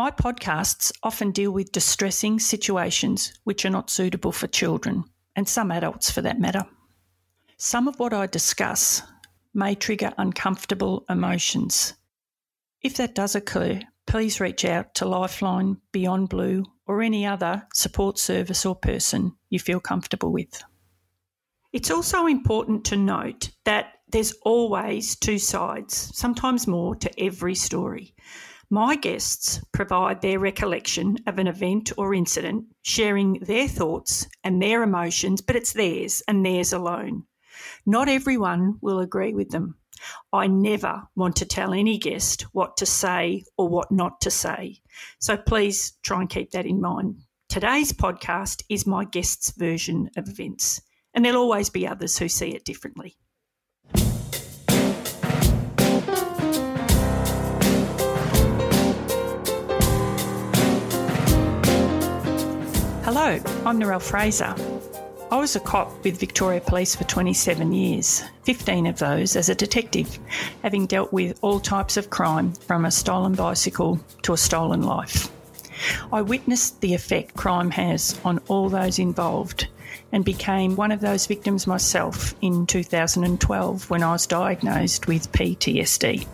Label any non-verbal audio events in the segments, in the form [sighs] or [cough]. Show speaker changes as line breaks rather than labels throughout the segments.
My podcasts often deal with distressing situations which are not suitable for children, and some adults for that matter. Some of what I discuss may trigger uncomfortable emotions. If that does occur, please reach out to Lifeline, Beyond Blue, or any other support service or person you feel comfortable with. It's also important to note that there's always two sides, sometimes more, to every story. My guests provide their recollection of an event or incident, sharing their thoughts and their emotions, but it's theirs and theirs alone. Not everyone will agree with them. I never want to tell any guest what to say or what not to say. So please try and keep that in mind. Today's podcast is my guest's version of events, and there'll always be others who see it differently. Hello, I'm Narelle Fraser. I was a cop with Victoria Police for 27 years, 15 of those as a detective, having dealt with all types of crime from a stolen bicycle to a stolen life. I witnessed the effect crime has on all those involved and became one of those victims myself in 2012 when I was diagnosed with PTSD.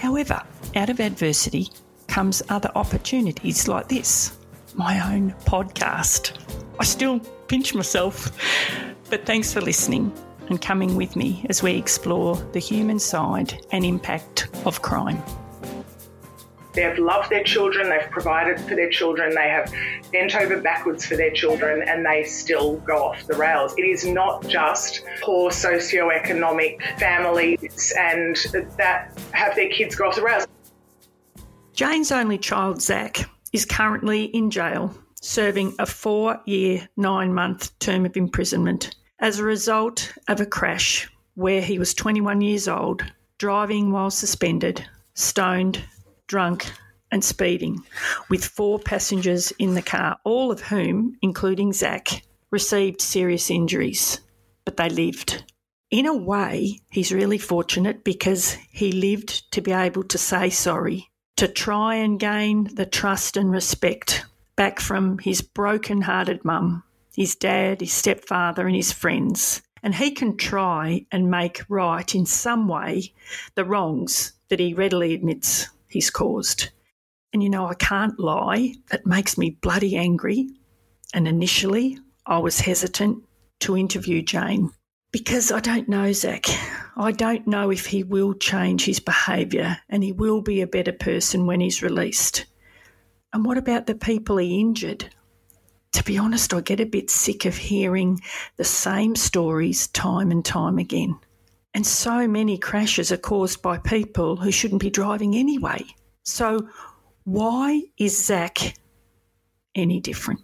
However, out of adversity comes other opportunities like this my own podcast. I still pinch myself. But thanks for listening and coming with me as we explore the human side and impact of crime.
They have loved their children, they've provided for their children, they have bent over backwards for their children, and they still go off the rails. It is not just poor socioeconomic families and that have their kids go off the rails.
Jane's only child, Zac, is currently in jail serving a four year, nine month term of imprisonment as a result of a crash where he was 21 years old, driving while suspended, stoned, drunk, and speeding, with four passengers in the car, all of whom, including Zac, received serious injuries, but they lived. In a way, he's really fortunate because he lived to be able to say sorry, to try and gain the trust and respect back from his broken hearted mum, his dad, his stepfather, and his friends. And he can try and make right in some way the wrongs that he readily admits he's caused. And you know, I can't lie, it makes me bloody angry. And initially, I was hesitant to interview Jane because I don't know Zac. I don't know if he will change his behaviour and he will be a better person when he's released. And what about the people he injured? To be honest, I get a bit sick of hearing the same stories time and time again. And so many crashes are caused by people who shouldn't be driving anyway. So, why is Zac any different?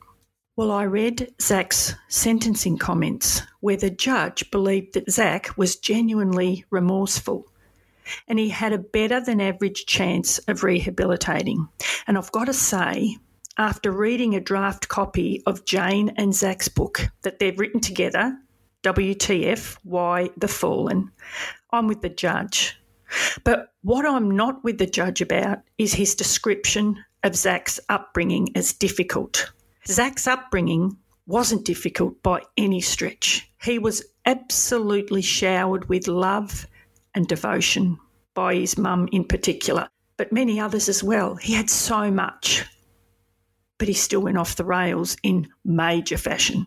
Well, I read Zac's sentencing comments where the judge believed that Zac was genuinely remorseful and he had a better than average chance of rehabilitating. And I've got to say, after reading a draft copy of Jane and Zac's book that they've written together, WTF, Why the Fallen, I'm with the judge. But what I'm not with the judge about is his description of Zac's upbringing as difficult. Zac's upbringing wasn't difficult by any stretch. He was absolutely showered with love and devotion by his mum in particular, but many others as well. He had so much, but he still went off the rails in major fashion.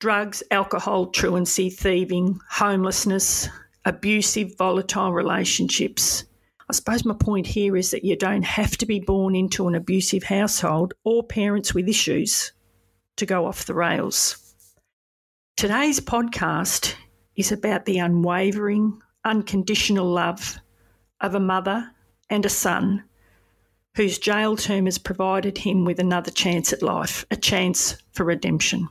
Drugs, alcohol, truancy, thieving, homelessness, abusive, volatile relationships. I suppose my point here is that you don't have to be born into an abusive household or parents with issues to go off the rails. Today's podcast is about the unwavering, unconditional love of a mother and a son whose jail term has provided him with another chance at life, a chance for redemption.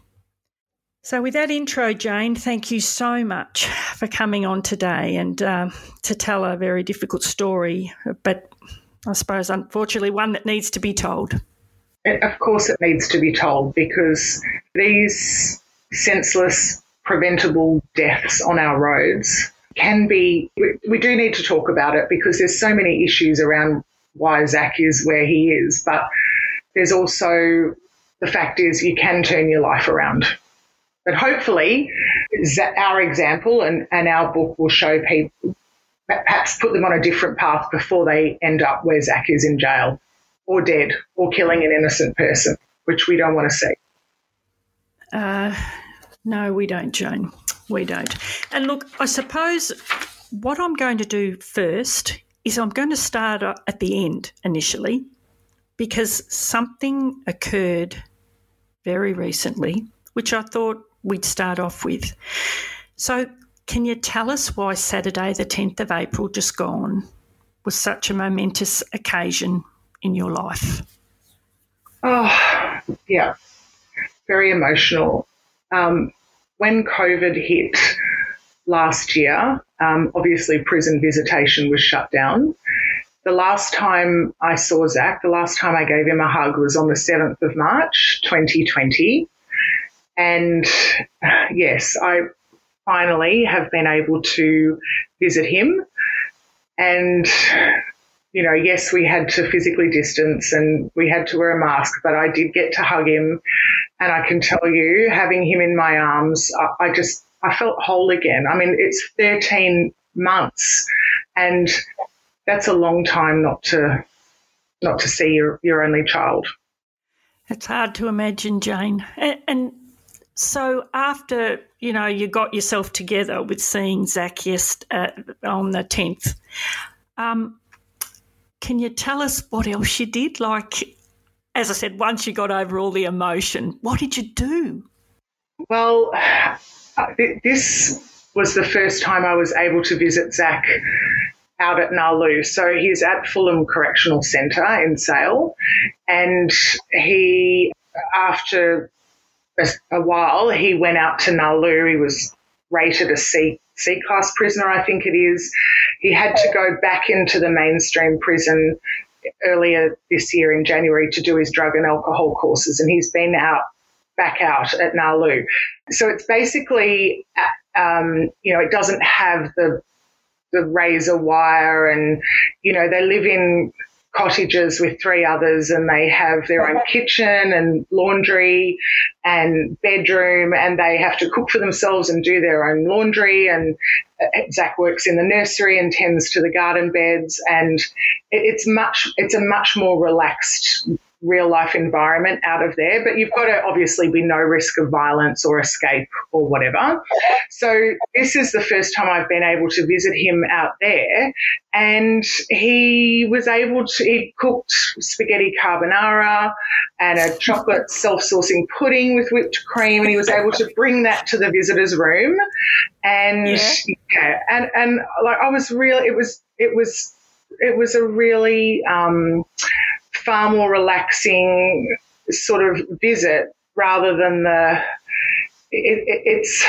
So, with that intro, Jane, thank you so much for coming on today and uh, to tell a very difficult story, but I suppose unfortunately one that needs to be told.
Of course, it needs to be told because these senseless, preventable deaths on our roads can be, we do need to talk about it because there's so many issues around why Zac is where he is. But there's also the fact is you can turn your life around. But hopefully, our example and, and our book will show people, perhaps put them on a different path before they end up where Zac is in jail or dead or killing an innocent person, which we don't want to see.
Uh, no, we don't, Jane. We don't. And look, I suppose what I'm going to do first is I'm going to start at the end initially because something occurred very recently, which I thought we'd start off with. So, can you tell us why Saturday, the 10th of April, just gone, was such a momentous occasion in your life?
Oh, yeah, very emotional. Um, when COVID hit last year, um, obviously prison visitation was shut down. The last time I saw Zac, the last time I gave him a hug was on the 7th of March, 2020. And yes, I finally have been able to visit him. And, you know, yes, we had to physically distance and we had to wear a mask, but I did get to hug him. And I can tell you, having him in my arms, I, I just, I felt whole again. I mean, it's 13 months and that's a long time not to not to see your, your only child.
It's hard to imagine, Jane. And, and, so after you know you got yourself together with seeing Zac yes uh, on the tenth, um, can you tell us what else you did? Like, as I said, once you got over all the emotion, what did you do?
Well, [sighs] this was the first time I was able to visit Zac out at Nalu. So he's at Fulham Correctional Centre in Sale, and he, after a, a, while, he went out to Nalu. He was rated a C C class prisoner, I think it is. He had to go back into the mainstream prison earlier this year in January to do his drug and alcohol courses, and he's been out back out at Nalu. So it's basically, um, you know, it doesn't have the the razor wire and, you know, they live in cottages with three others and they have their own kitchen and laundry and bedroom and they have to cook for themselves and do their own laundry. And uh, Zac works in the nursery and tends to the garden beds and it's much it's a much more relaxed real life environment out of there, but you've got to obviously be no risk of violence or escape or whatever. So this is the first time I've been able to visit him out there, and he was able to. He cooked spaghetti carbonara and a chocolate self-sourcing pudding with whipped cream, and he was able to bring that to the visitors' room, and yeah. yeah and and like I was real. It was it was it was a really um, far more relaxing sort of visit rather than the. It, it, it's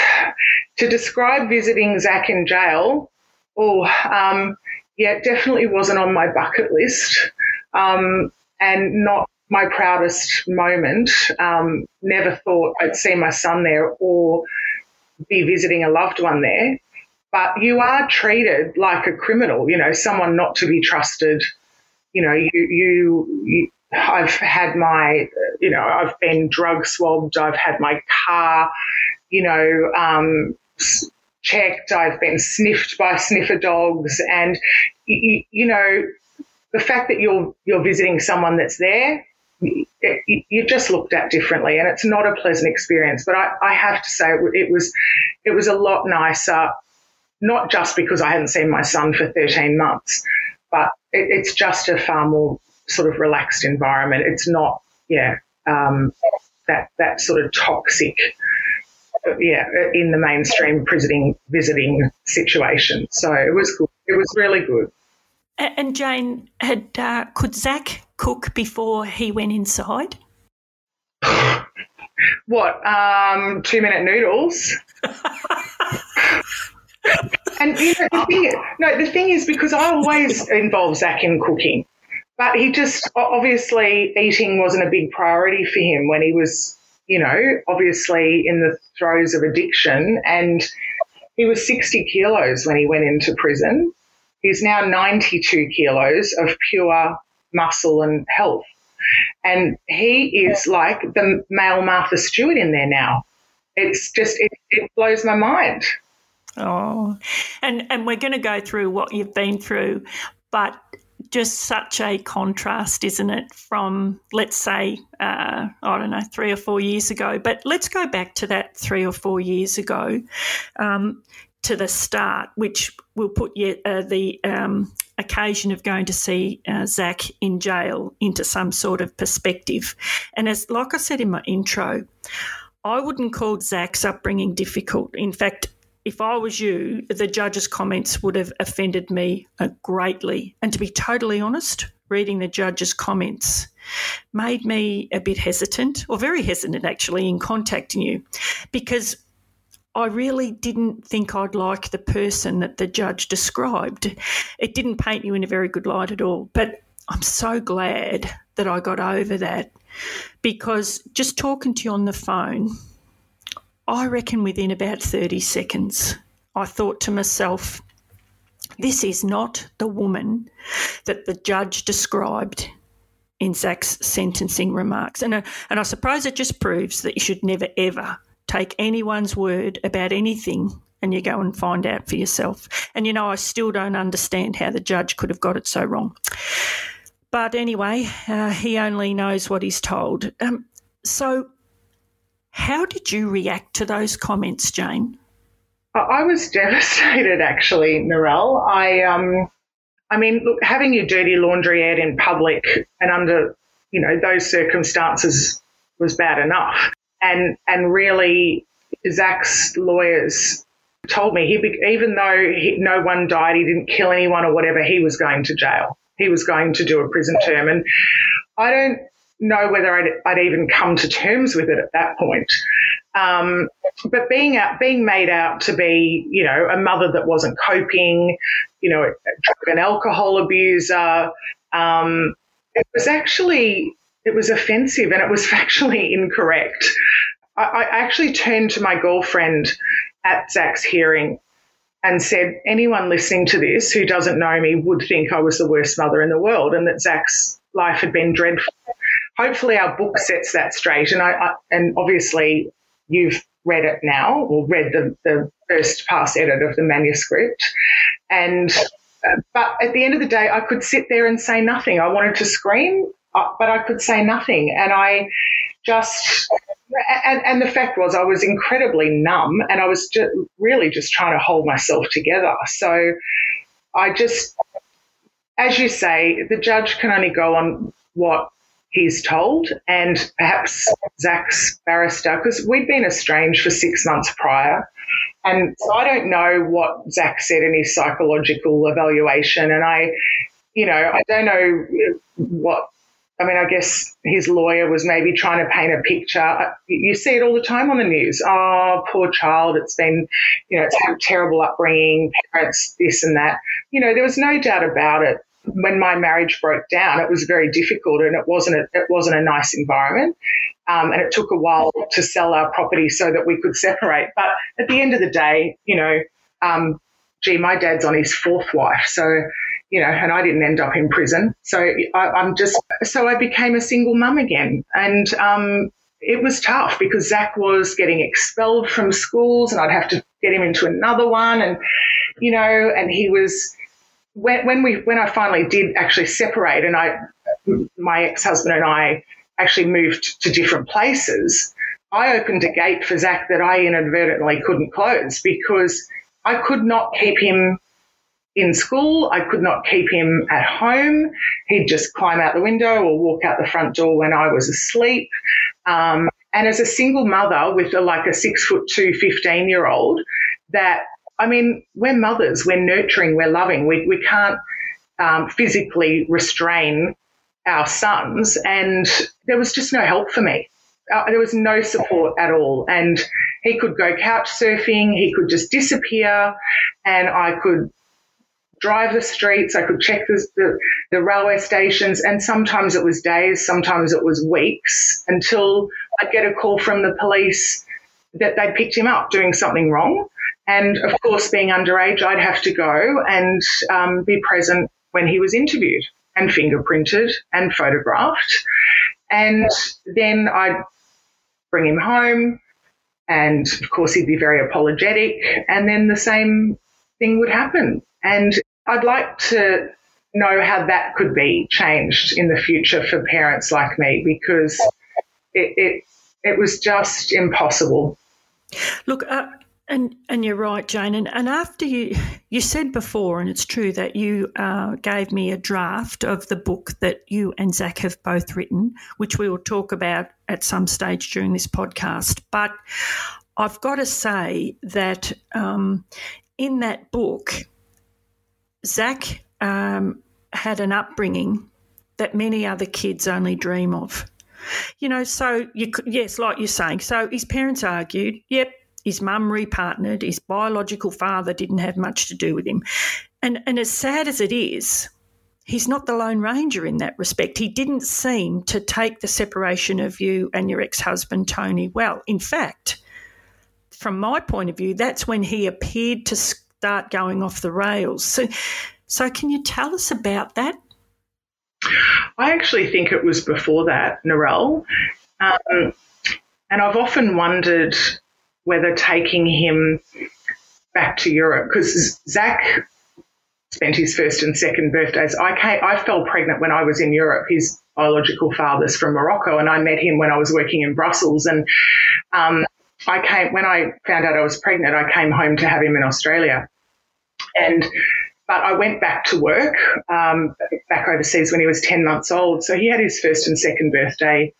to describe visiting Zac in jail. Oh, um, yeah, it definitely wasn't on my bucket list, um, and not my proudest moment. Um, never thought I'd see my son there or be visiting a loved one there. But you are treated like a criminal, you know, someone not to be trusted you know, you, you, you I've had my, you know, I've been drug swabbed. I've had my car, you know, um, checked. I've been sniffed by sniffer dogs, and you, you, know, the fact that you're you're visiting someone that's there, you're just looked at differently, and it's not a pleasant experience. But I, I have to say, it was it was a lot nicer, not just because I hadn't seen my son for 13 months, but it, it's just a far more sort of relaxed environment. It's not, yeah, um, that that sort of toxic, yeah, in the mainstream visiting visiting situation. So it was good. It was really good.
And Jane, had uh, could Zac cook before he went inside? [laughs]
what? Um, two minute noodles. [laughs] And you know, the thing, no, the thing is because I always involve Zac in cooking, but he just obviously eating wasn't a big priority for him when he was, you know, obviously in the throes of addiction, and he was sixty kilos when he went into prison. He's now ninety-two kilos of pure muscle and health. And he is like the male Martha Stewart in there now. It's just, it, it blows my mind.
Oh, and, and we're going to go through what you've been through, but just such a contrast, isn't it, from, let's say, uh, I don't know, three or four years ago. But let's go back to that three or four years ago um, to the start, which will put you, uh, the um, occasion of going to see uh, Zac in jail into some sort of perspective. And as, like I said in my intro, I wouldn't call Zac's upbringing difficult. In fact, if I was you, the judge's comments would have offended me uh, greatly. And to be totally honest, reading the judge's comments made me a bit hesitant, or very hesitant actually, in contacting you because I really didn't think I'd like the person that the judge described. It didn't paint you in a very good light at all. But I'm so glad that I got over that because just talking to you on the phone, I reckon within about 30 seconds, I thought to myself, this is not the woman that the judge described in Zac's sentencing remarks. And, uh, and I suppose it just proves that you should never, ever take anyone's word about anything and you go and find out for yourself. And you know, I still don't understand how the judge could have got it so wrong. But anyway, uh, he only knows what he's told. Um, so, how did you react to those comments, Jane?
I was [laughs] devastated, actually, Narelle. I, um, I mean, look, having your dirty laundry aired in public and under, you know, those circumstances was bad enough. And and really, Zac's lawyers told me he, even though he, no one died, he didn't kill anyone or whatever, he was going to jail. He was going to do a prison term, and I don't know whether I'd, I'd, even come to terms with it at that point. Um, but being out, being made out to be, you know, a mother that wasn't coping, you know, a drug and alcohol abuser, um, it was actually it was offensive and it was [laughs] factually incorrect. I, I actually turned to my girlfriend at Zac's hearing and said, anyone listening to this who doesn't know me would think I was the worst mother in the world and that Zac's life had been dreadful hopefully our book sets that straight. And I, I and obviously you've read it now or read the, the first pass edit of the manuscript. And uh, but at the end of the day, I could sit there and say nothing. I wanted to scream, uh, but I could say nothing. And I just and, and the fact was I was incredibly numb and I was just really just trying to hold myself together. So I just, as you say, the judge can only go on what he's told, and perhaps Zac's barrister, because we'd been estranged for six months prior. And so I don't know what Zac said in his psychological evaluation. And I, you know, I don't know what, I mean, I guess his lawyer was maybe trying to paint a picture. You see it all the time on the news. Oh, poor child. It's been, you know, it's had a terrible upbringing, parents, this and that. You know, there was no doubt about it when my marriage broke down, it was very difficult and it wasn't a, it wasn't a nice environment. Um, and it took a while to sell our property so that we could [laughs] separate. But at the end of the day, you know, um, gee, my dad's on his fourth wife, so you know, and I didn't end up in prison. So I, am just so I became a single mum again, and um, it was tough because Zac was getting expelled from schools, and I'd have to get him into another one, and you know, and he was when, when we when I finally did actually separate, and I my ex husband and I actually moved to different places, I opened a gate for Zac that I inadvertently couldn't close because I could not keep him in school. I could not keep him at home. He'd just climb out the window or walk out the front door when I was asleep. Um, and as a single mother with a, like a six foot two 15 year old, that I mean, we're mothers, we're nurturing, we're loving. We, we can't um, physically restrain our sons. And there was just no help for me. Uh, there was no support at all. And he could go couch surfing, he could just disappear, and I could drive the streets, I could check the, the, the railway stations, and sometimes it was days, sometimes it was weeks until I'd get a call from the police that they'd picked him up doing something wrong. And of course, being underage, I'd have to go and um, be present when he was interviewed and fingerprinted and photographed. And then I'd bring him home, and of course, he'd be very apologetic, and then the same thing would happen. And I'd like to know how that could be changed in the future for parents like me because it, it, it was just impossible.
Look, uh, and and you're right, Jane. And, and after you you said before, and it's true that you uh, gave me a draft of the book that you and Zac have both written, which we will talk about at some stage during this podcast. But I've got to say that um, in that book, Zac um, had an upbringing that many other kids only dream of. You know, so you could, yes, like you're saying. So his parents argued. Yep, his mum repartnered. His biological father didn't have much to do with him, and and as sad as it is, he's not the lone ranger in that respect. He didn't seem to take the separation of you and your ex-husband Tony well. In fact, from my point of view, that's when he appeared to start going off the rails. So, so can you tell us about that?
I actually think it was before that, Narelle. Um, and I've often wondered whether taking him back to Europe, because Zac spent his first and second birthdays. I came, I fell pregnant when I was in Europe. His biological father's from Morocco, and I met him when I was working in Brussels. And um, I came when I found out I was pregnant. I came home to have him in Australia, and but I went back to work um, back overseas when he was 10 months old. So he had his first and second birthday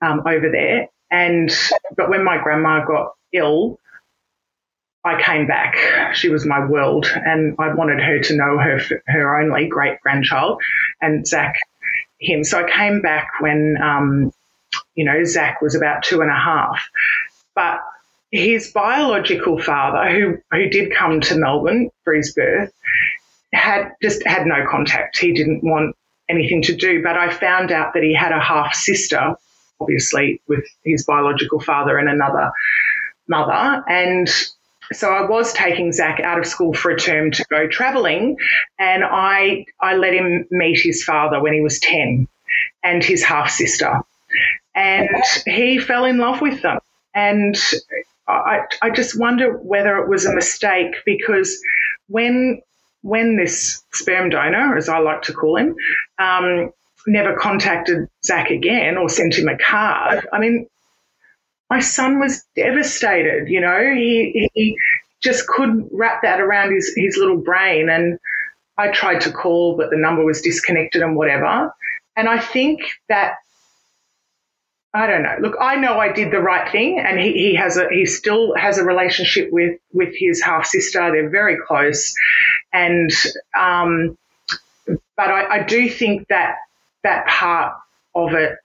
um, over there. And, but when my grandma got ill, I came back. She was my world, and I wanted her to know her her only great grandchild, and Zac, him. So I came back when, um, you know, Zac was about two and a half. But his biological father, who who did come to Melbourne for his birth, had just had no contact. He didn't want anything to do. But I found out that he had a half sister, obviously with his biological father and another mother, and so I was taking Zac out of school for a term to go travelling, and I I let him meet his father when he was ten, and his half sister, and he fell in love with them. And I, I just wonder whether it was a mistake because when when this sperm donor, as I like to call him, um, never contacted Zac again or sent him a card, I mean, my son was devastated. You know, he he just couldn't wrap that around his his little brain, and I tried to call, but the number was disconnected and whatever. And I think that I don't know. Look, I know I did the right thing, and he, he has a he still has a relationship with with his half sister. They're very close, and um, but I, I do think that that part of it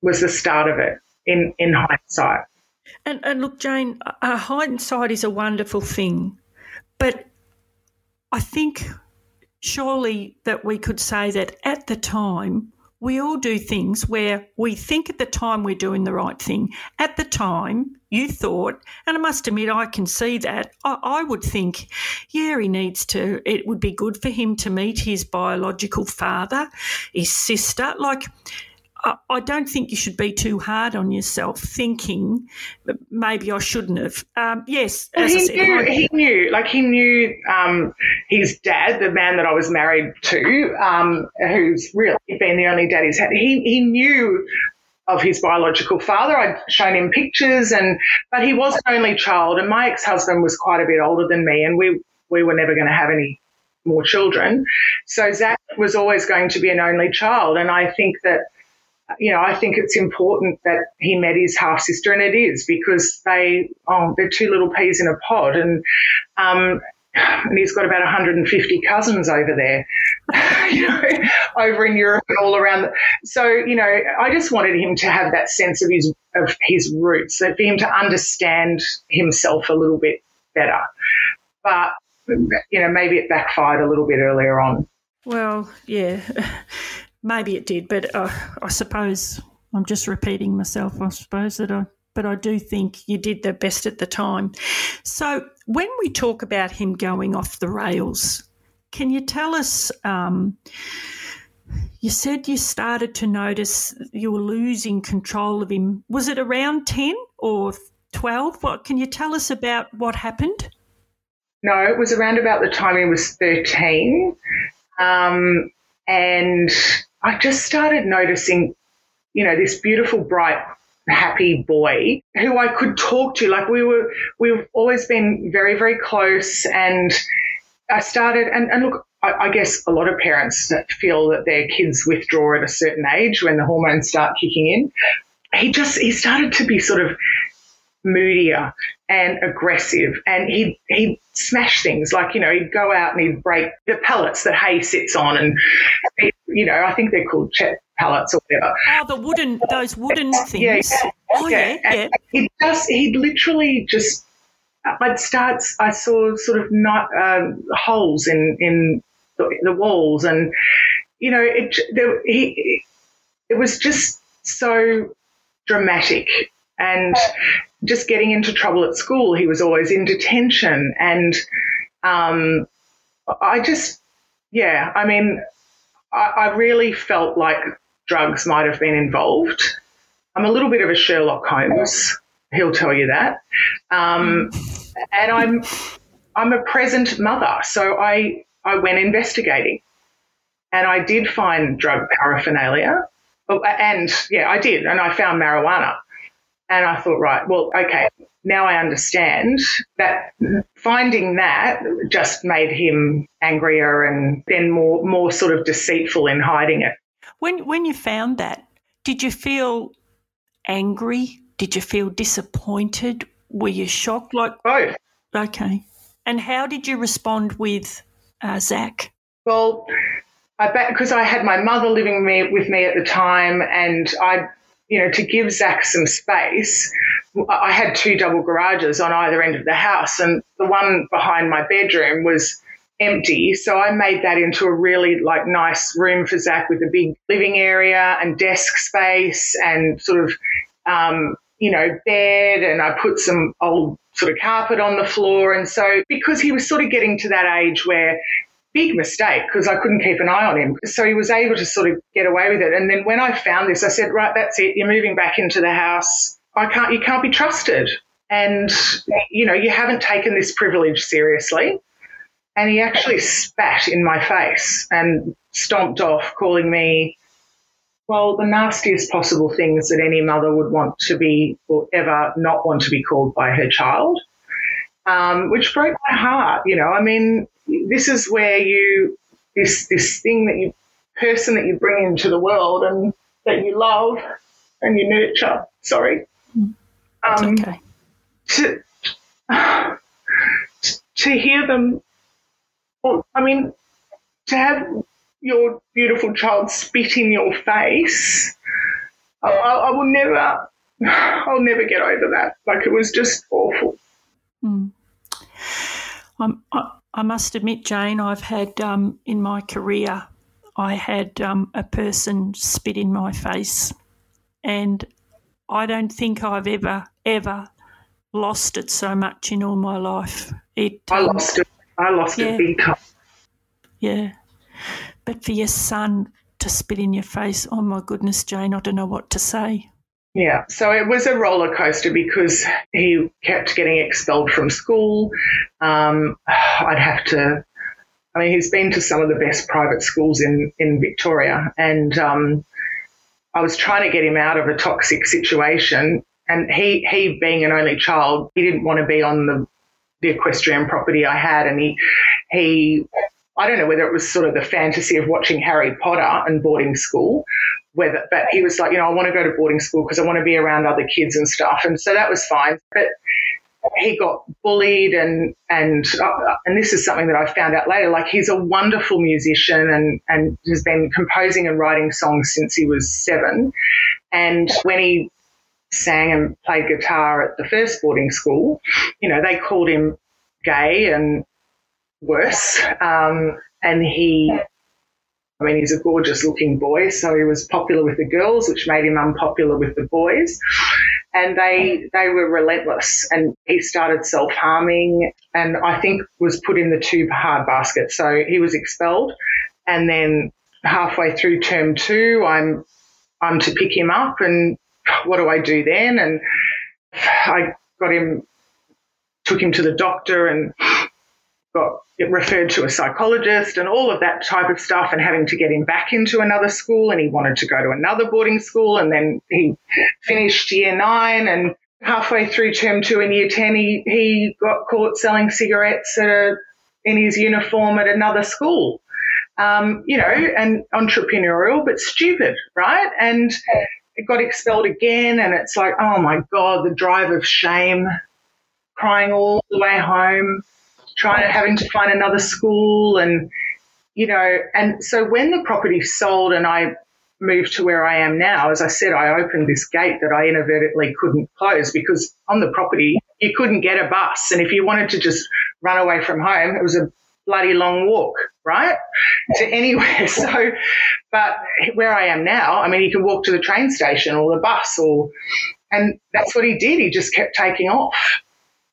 was the start of it in in hindsight.
And, and look, Jane, uh, hindsight is a wonderful thing, but I think surely that we could say that at the time we all do things where we think at the time we're doing the right thing. At the time, you thought, and I must admit, I can see that. I, I, would think, yeah, he needs to, it would be good for him to meet his biological father, his sister. Like, I don't think you should be too hard on yourself, thinking maybe I shouldn't have. Um, yes,
well, he, said, knew, he knew, like he knew um, his dad, the man that I was married to, um, who's really been the only dad he's had. He he knew of his biological father. I'd shown him pictures, and but he was an only child, and my ex-husband was quite a bit older than me, and we we were never going to have any more children. So Zac was always going to be an only child, and I think that you know, I think it's important that he met his half sister, and it is because they, oh, they're two little peas in a pod, and um, and he's got about 150 cousins over there, [laughs] you know, over in Europe and all around. So, you know, I just wanted him to have that sense of his of his roots, that for him to understand himself a little bit better. But you know, maybe it backfired a little bit earlier on.
Well, yeah. [laughs] Maybe it did, but uh, I suppose I'm just repeating myself. I suppose that I, but I do think you did the best at the time. So when we talk about him going off the rails, can you tell us? Um, You said you started to notice you were losing control of him. Was it around 10 or 12? What can you tell us about what happened?
No, it was around about the time he was 13. Um, and I just started noticing, you know, this beautiful, bright, happy boy who I could talk to. Like we were, we've always been very, very close. And I started, and, and look, I, I guess a lot of parents feel that their kids withdraw at a certain age when the hormones start kicking in. He just, he started to be sort of moodier and aggressive and he'd, he'd smash things like, you know, he'd go out and he'd break the pallets that hay sits on and, you know, I think they're called CHEP pallets or whatever.
Oh, the wooden, those wooden things. Yeah, oh, yeah, yeah. yeah.
He'd just, he'd literally just, I'd start, I saw sort of not, um, holes in, in the, the, walls and, you know, it, there, he, it was just so dramatic and just getting into trouble at school. He was always in detention. And um, I just, yeah, I mean, I, I really felt like drugs might have been involved. I'm a little bit of a Sherlock Holmes. He'll tell you that. Um, and I'm I'm a present mother, so I I went investigating, and I did find drug paraphernalia, oh, and yeah, I did, and I found marijuana. And I thought, right, well, okay, now I understand that finding that just made him angrier and then more more sort of deceitful in hiding it.
When when you found that, did you feel angry? Did you feel disappointed? Were you shocked? Like
both.
Okay. And how did you respond with uh, Zac?
Well, I because I had my mother living me, with me at the time, and I you know, to give Zac some space, I had two double garages on either end of the house, and the one behind my bedroom was empty. So I made that into a really like nice room for Zac with a big living area and desk space and sort of, um, you know, bed. And I put some old sort of carpet on the floor. And so because he was sort of getting to that age where big mistake because I couldn't keep an eye on him. So he was able to sort of get away with it. And then when I found this, I said, right, that's it. You're moving back into the house. I can't, you can't be trusted. And, you know, you haven't taken this privilege seriously. And he actually spat in my face and stomped off, calling me, well, the nastiest possible things that any mother would want to be or ever not want to be called by her child, um, which broke my heart. You know, I mean, this is where you this this thing that you person that you bring into the world and that you love and you nurture. Sorry.
Um, okay.
To to hear them. Well, I mean, to have your beautiful child spit in your face. I, I, will never. I'll never get over that. Like it was just awful.
Mm. I'm, I, I must admit, Jane, I've had um, in my career, I had um, a person spit in my face, and I don't think I've ever, ever lost it so much in all my life. It.
I um, lost it. I lost yeah, it big time.
Yeah, but for your son to spit in your face, oh my goodness, Jane, I don't know what to say.
Yeah, so it was a roller coaster because he kept getting expelled from school. Um, I'd have to, I mean, he's been to some of the best private schools in, in Victoria, and um, I was trying to get him out of a toxic situation. And he, he being an only child, he didn't want to be on the, the equestrian property I had, and he, he I don't know whether it was sort of the fantasy of watching Harry Potter and boarding school, whether, but he was like, you know, I want to go to boarding school because I want to be around other kids and stuff. And so that was fine. But he got bullied and, and, uh, and this is something that I found out later. Like he's a wonderful musician and, and has been composing and writing songs since he was seven. And when he sang and played guitar at the first boarding school, you know, they called him gay and worse. Um, and he, I mean, he's a gorgeous looking boy, so he was popular with the girls, which made him unpopular with the boys. And they they were relentless, and he started self harming, and I think was put in the too hard basket. So he was expelled, and then halfway through term two, I'm I'm to pick him up, and what do I do then? And I got him, took him to the doctor, and got referred to a psychologist and all of that type of stuff and having to get him back into another school and he wanted to go to another boarding school and then he finished year nine and halfway through term two in year 10 he, he got caught selling cigarettes a, in his uniform at another school. Um, you know and entrepreneurial but stupid right? And it got expelled again and it's like oh my god the drive of shame crying all the way home trying having to find another school and you know and so when the property sold and I moved to where I am now, as I said, I opened this gate that I inadvertently couldn't close because on the property you couldn't get a bus, and if you wanted to just run away from home, it was a bloody long walk, right, to anywhere. [laughs] So, but where I am now, I mean, you can walk to the train station or the bus, or and that's what he did. He just kept taking off.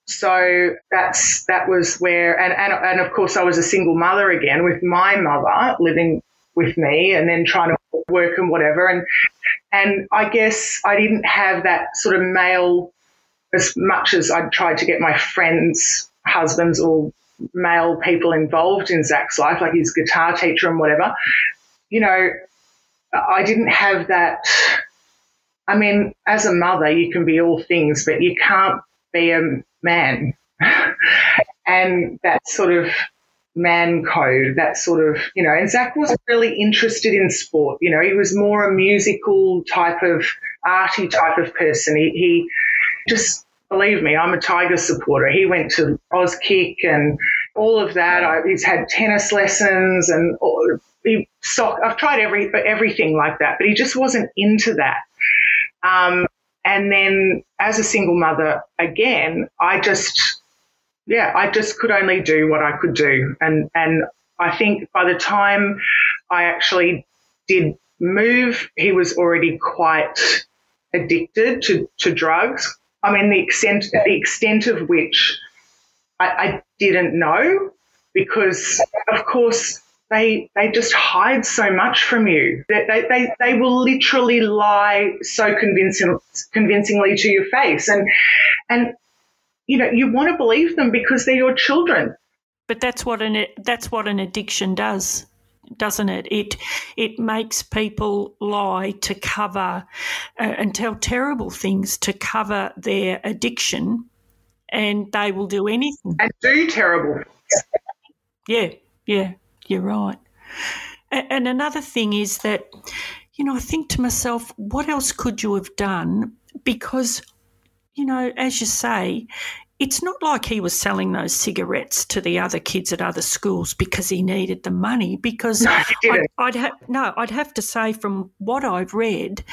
So that's that was where, and, and and of course, I was a single mother again with my mother living with me, and then trying to work and whatever, and and I guess I didn't have that sort of male as much as I tried to get my friends' husbands or male people involved in Zac's life, like his guitar teacher and whatever. You know, I didn't have that. I mean, as a mother, you can be all things, but you can't be a man. [laughs] and that sort of man code, that sort of, you know, and Zac wasn't really interested in sport. You know, he was more a musical type of arty type of person. He, he just, believe me, I'm a Tiger supporter. He went to Auskick and all of that. I, he's had tennis lessons and all, he. I've tried every everything like that, but he just wasn't into that. Um, and then as a single mother, again, I just, yeah, I just could only do what I could do. And, and I think by the time I actually did move, he was already quite addicted to, to drugs. I mean, the extent, the extent of which I, I didn't know because, of course, they they just hide so much from you. They, they, they, they will literally lie so convincing, convincingly to your face. And, and, you know, you want to believe them because they're your children.
But that's what an, that's what an addiction does doesn't it? It it makes people lie to cover uh, and tell terrible things to cover their addiction, and they will do anything
and do terrible.
Yeah, yeah. You're right. And another thing is that, you know, I think to myself, what else could you have done? Because, you know, as you say, it's not like he was selling those cigarettes to the other kids at other schools because he needed the money. Because
no,
I'd, I'd ha- no, I'd have to say from what I've read,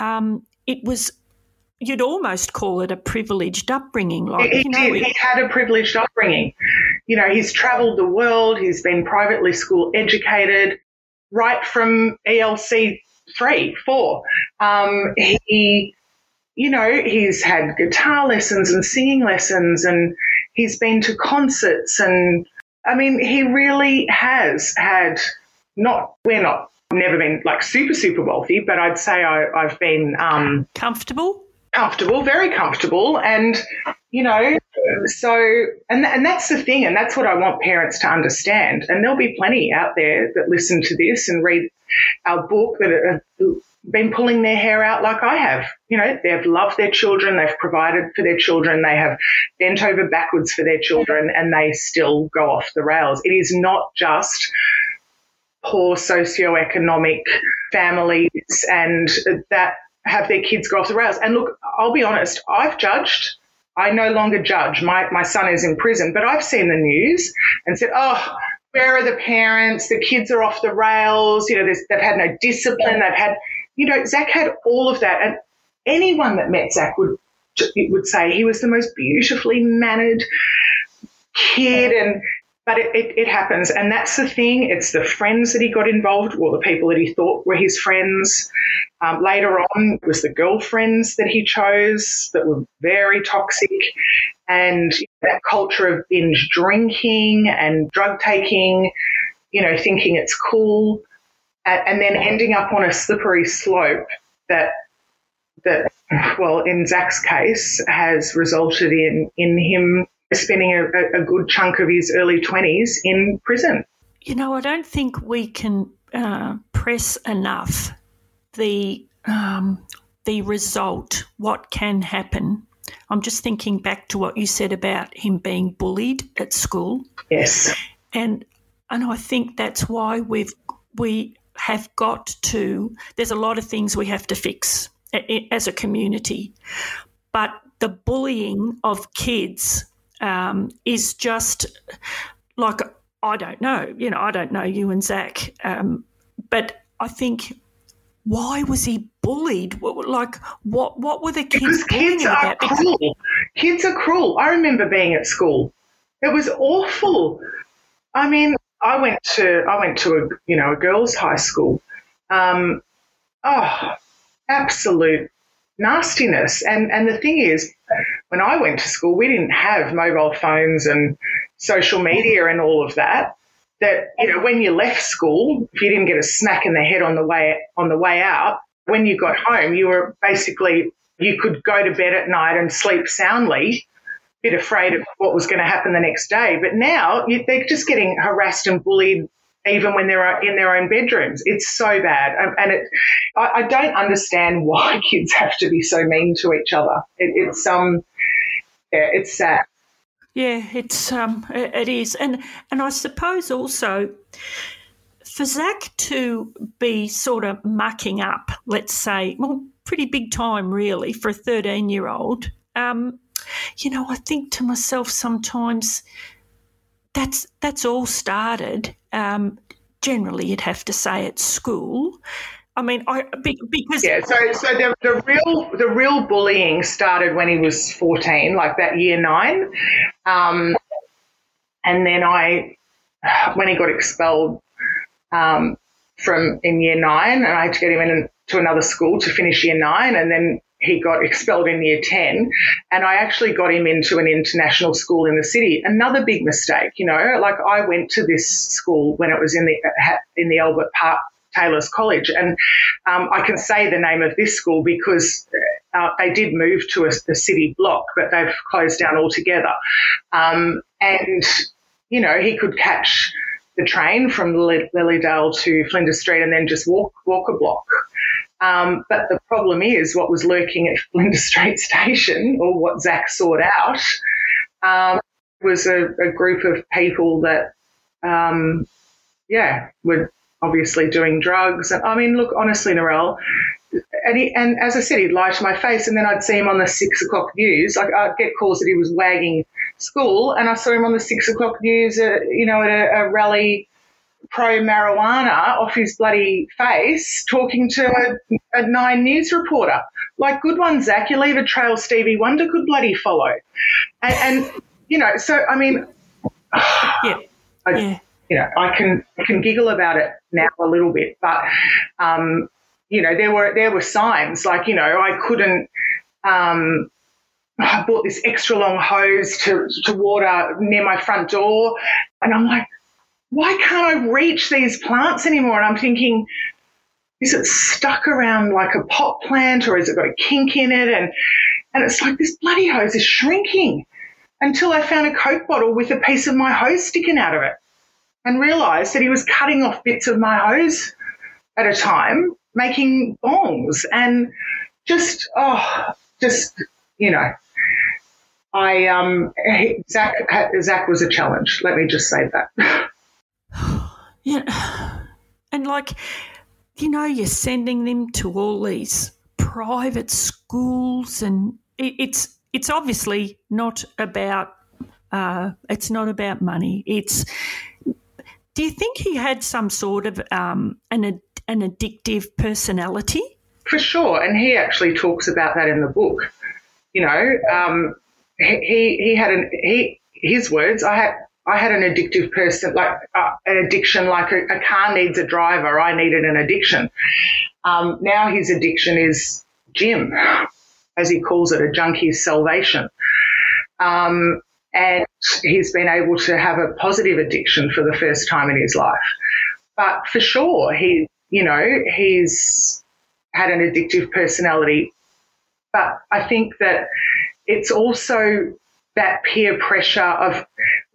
um, it was you'd almost call it a privileged upbringing.
Like he, you know, did. he had a privileged upbringing. You know, he's travelled the world. He's been privately school educated, right from ELC three, four. Um, he, you know, he's had guitar lessons and singing lessons, and he's been to concerts, and I mean, he really has had. Not we're not never been like super super wealthy, but I'd say I, have been um,
comfortable
comfortable, very comfortable. And, you know, so, and, and that's the thing. And that's what I want parents to understand. And there'll be plenty out there that listen to this and read our book that have been pulling their hair out like I have. You know, they've loved their children, they've provided for their children, they have bent over backwards for their children, and they still go off the rails. It is not just poor socioeconomic families and that have their kids go off the rails. And look, I'll be honest, I've judged. I no longer judge. My, my son is in prison, but I've seen the news and said, oh, where are the parents? The kids are off the rails. You know, they've had no discipline. They've had, you know, Zac had all of that. And anyone that met Zac would, would say he was the most beautifully mannered kid and but it, it, it, happens. And that's the thing. It's the friends that he got involved, or the people that he thought were his friends. Um, later on, it was the girlfriends that he chose that were very toxic. And that culture of binge drinking and drug taking, you know, thinking it's cool. and then ending up on a slippery slope that that well in Zac's case has resulted in in him spending a, a good chunk of his early 20s in prison.
You know, I don't think we can uh, press enough the um, the result, what can happen. I'm just thinking back to what you said about him being bullied at school.
Yes,
and and I think that's why we've we have got to. There's a lot of things we have to fix as a community, but the bullying of kids um, is just like I don't know. You know, I don't know you and Zac, um, but I think why was he bullied? Like, what what were the kids?
Because kids are about? cruel. Kids are cruel. I remember being at school. It was awful. I mean, I went to I went to a you know a girls' high school. Um, oh, absolute nastiness. And and the thing is, when I went to school, we didn't have mobile phones and social media and all of that. That you know, when you left school, if you didn't get a smack in the head on the way on the way out, when you got home, you were basically you could go to bed at night and sleep soundly a bit afraid of what was going to happen the next day. But now they're just getting harassed and bullied even when they're in their own bedrooms. It's so bad. And it, I, I don't understand why [laughs] kids have to be so mean to each other. It, it's, um, yeah, it's sad.
Yeah, it's um, it is, and and I suppose also for Zac to be sort of mucking up, let's say, well, pretty big time really for a thirteen-year-old. Um, you know, I think to myself sometimes that's that's all started. Um, generally, you'd have to say at school. I mean, I because
yeah. So, so the, the real the real bullying started when he was fourteen, like that year nine, um, and then I, when he got expelled um, from in year nine, and I had to get him in to another school to finish year nine, and then he got expelled in year 10 and I actually got him into an international school in the city. Another big mistake, you know, like I went to this school when it was in the, in the Albert Park Taylor's College. And um, I can say the name of this school because uh, they did move to a, a, city block, but they've closed down altogether. Um, and, you know, he could catch the train from Lilydale to Flinders Street and then just walk walk a block. Um, but the problem is, what was lurking at [laughs] Flinders Street Station, or what Zac sought out, um, was a, a, group of people that, um, yeah, were obviously doing drugs. And I mean, look, honestly, Narelle, and, he, and as I said, he'd lie to my face, and then I'd see him on the six o'clock news. Like I'd get calls that he was wagging school, and I saw him on the six o'clock news, uh, you know, at a, a rally pro marijuana off his bloody face talking to a, a, Nine News reporter. Like, good one, Zac. You leave a trail Stevie Wonder could bloody follow. And, and you know, so I mean, [sighs]
yeah, I, yeah.
You know, I can I can giggle about it now a little bit, but um, you know, there were there were signs like you know I couldn't. Um, I bought this extra long hose to, to water near my front door. And I'm like, why can't I reach these plants anymore? And I'm thinking, is it stuck around like a pot plant or has it got a kink in it? And, and it's like this bloody hose is shrinking until I found a Coke bottle with a piece of my hose sticking out of it and realized that he was cutting off bits of my hose at a time, making bongs and just, oh, just, you know, I, um, Zac, Zac was a challenge. Let me just say that. [laughs]
Yeah. [sighs] And like, you know, you're sending them to all these private schools, and it, it's it's obviously not about uh, it's not about money. It's do you think he had some sort of um, an an addictive personality?
For sure, and he actually talks about that in the book. You know, um, he he had an he his words. I had I had an addictive person, like uh, an addiction, like a, a, car needs a driver. I needed an addiction. Um, now his addiction is gym, as he calls it, a junkie's salvation. Um, and he's been able to have a positive addiction for the first time in his life. But for sure, he you know, he's had an addictive personality. But I think that it's also that peer pressure of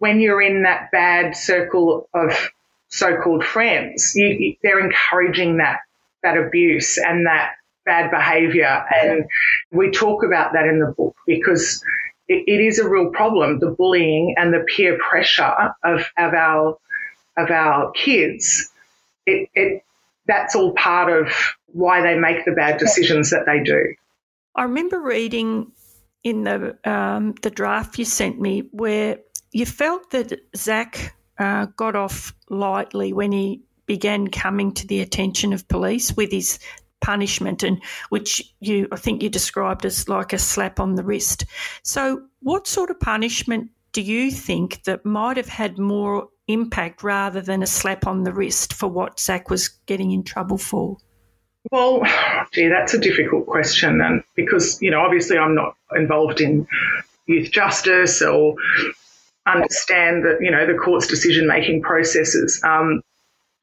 when you're in that bad circle of so-called friends, you, they're encouraging that that abuse and that bad behaviour, and we talk about that in the book because it, it is a real problem. The bullying and the peer pressure of of our of our kids, it, it that's all part of why they make the bad decisions that they do.
I remember reading in the um, the draft you sent me where you felt that Zac uh, got off lightly when he began coming to the attention of police with his punishment and which you I think you described as like a slap on the wrist. So what sort of punishment do you think that might have had more impact rather than a slap on the wrist for what Zac was getting in trouble for?
Well, gee, that's a difficult question, and because you know, obviously, I'm not involved in youth justice or understand that you know the court's decision making processes. Um,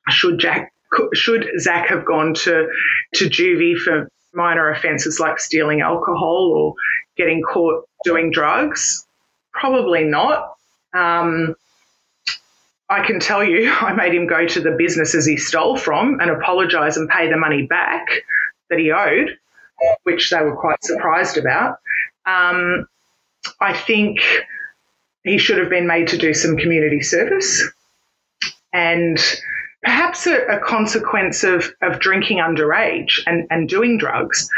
should Jack should Zac have gone to to juvie for minor offences like stealing alcohol or getting caught doing drugs? Probably not. Um, I can tell you, [laughs] I made him go to the businesses he stole from and apologise and pay the money back that he owed, which they were quite surprised about. Um, I think he should have been made to do some community service. And perhaps a, a consequence of, of drinking underage and, and doing drugs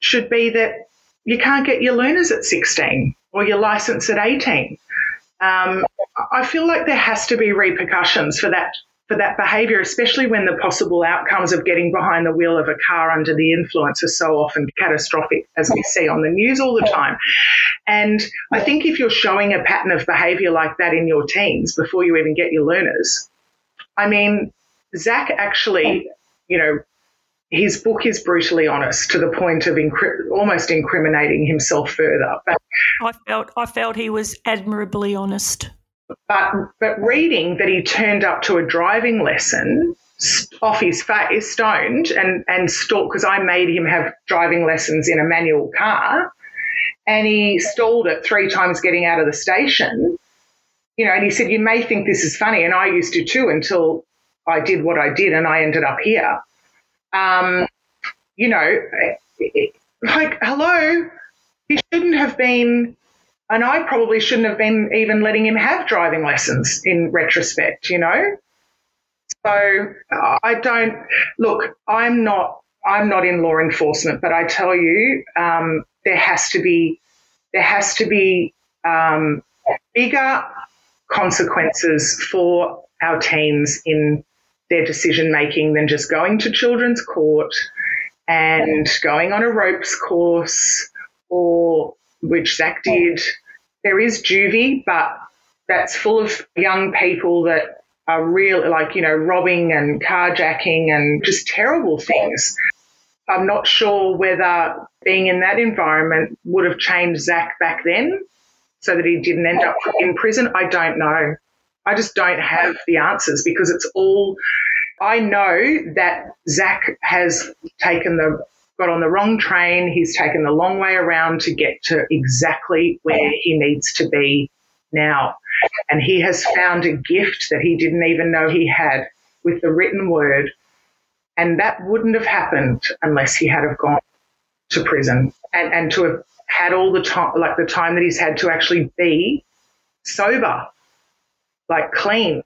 should be that you can't get your learners at 16 or your license at 18. Um, I feel like there has to be repercussions for that for that behaviour, especially when the possible outcomes of getting behind the wheel of a car under the influence are so often catastrophic, as we see on the news all the time. And I think if you're showing a pattern of behaviour like that in your teens before you even get your learners, I mean, Zac actually, you know, his book is brutally honest to the point of incri- almost incriminating himself further.
But I felt I felt he was admirably honest.
But but reading that he turned up to a driving lesson off his face, stoned, and and stalked because I made him have driving lessons in a manual car, and he stalled it three times getting out of the station. You know, and he said, "You may think this is funny, and I used to too until I did what I did, and I ended up here." Um, you know, like, hello, he shouldn't have been, and I probably shouldn't have been even letting him have driving lessons in retrospect, you know? So I don't, look, I'm not, I'm not in law enforcement, but I tell you, um, there has to be, there has to be um, bigger consequences for our teens in their decision making than just going to children's court and going on a ropes course or which Zac did. There is juvie, but that's full of young people that are real, like, you know, robbing and carjacking and just terrible things. I'm not sure whether being in that environment would have changed Zac back then so that he didn't end up in prison. I don't know. I just don't have the answers because it's all. I know that Zac has taken the got on the wrong train. He's taken the long way around to get to exactly where he needs to be now. And he has found a gift that he didn't even know he had with the written word. And that wouldn't have happened unless he had have gone to prison and, and to have had all the time, like the time that he's had to actually be sober like clean.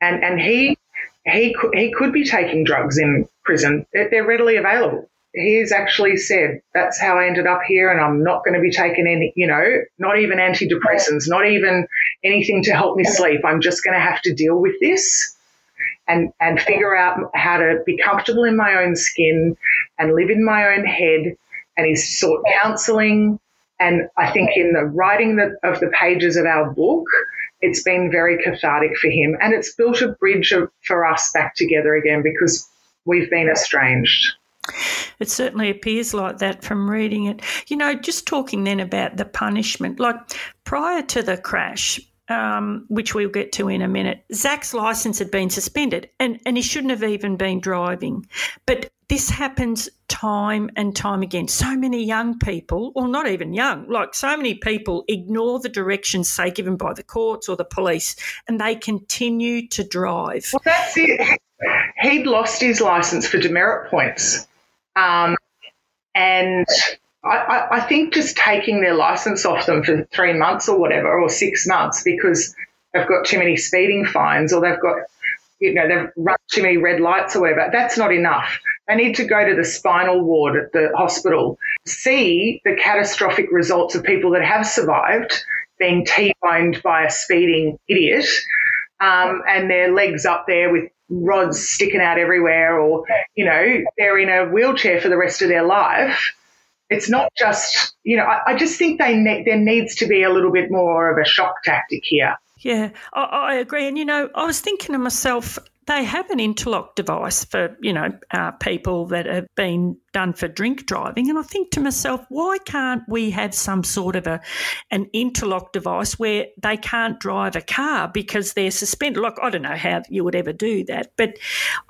And and he he he could be taking drugs in prison. They're, they're readily available. He's actually said that's how I ended up here, and I'm not going to be taking any, you know, not even antidepressants, not even anything to help me sleep. I'm just going to have to deal with this and and figure out how to be comfortable in my own skin and live in my own head. And he's sought counselling. And I think in the writing of the pages of our book, it's been very cathartic for him. And it's built a bridge of, for us back together again because we've been estranged.
It certainly appears like that from reading it. You know, just talking then about the punishment, like prior to the crash, um, which we'll get to in a minute, Zac's license had been suspended and, and he shouldn't have even been driving. But this happens time and time again. So many young people, or not even young, like so many people ignore the directions, say, given by the courts or the police, and they continue to drive.
Well, that's it. He'd lost his license for demerit points. Um, and I, I, think just taking their license off them for three months or whatever, or six months, because they've got too many speeding fines or they've got, you know, they've run too many red lights or whatever, that's not enough. They need to go to the spinal ward at the hospital, see the catastrophic results of people that have survived being T-boned by a speeding idiot, um, and their legs up there with rods sticking out everywhere, or you know they're in a wheelchair for the rest of their life it's not just, you know, I, I just think they ne- there needs to be a little bit more of a shock tactic here.
Yeah, I, I agree. And, you know, I was thinking to myself, they have an interlock device for you know uh, people that have been done for drink driving. And i think to myself why can't we have some sort of a an interlock device where they can't drive a car because they're suspended? Look i don't know how you would ever do that but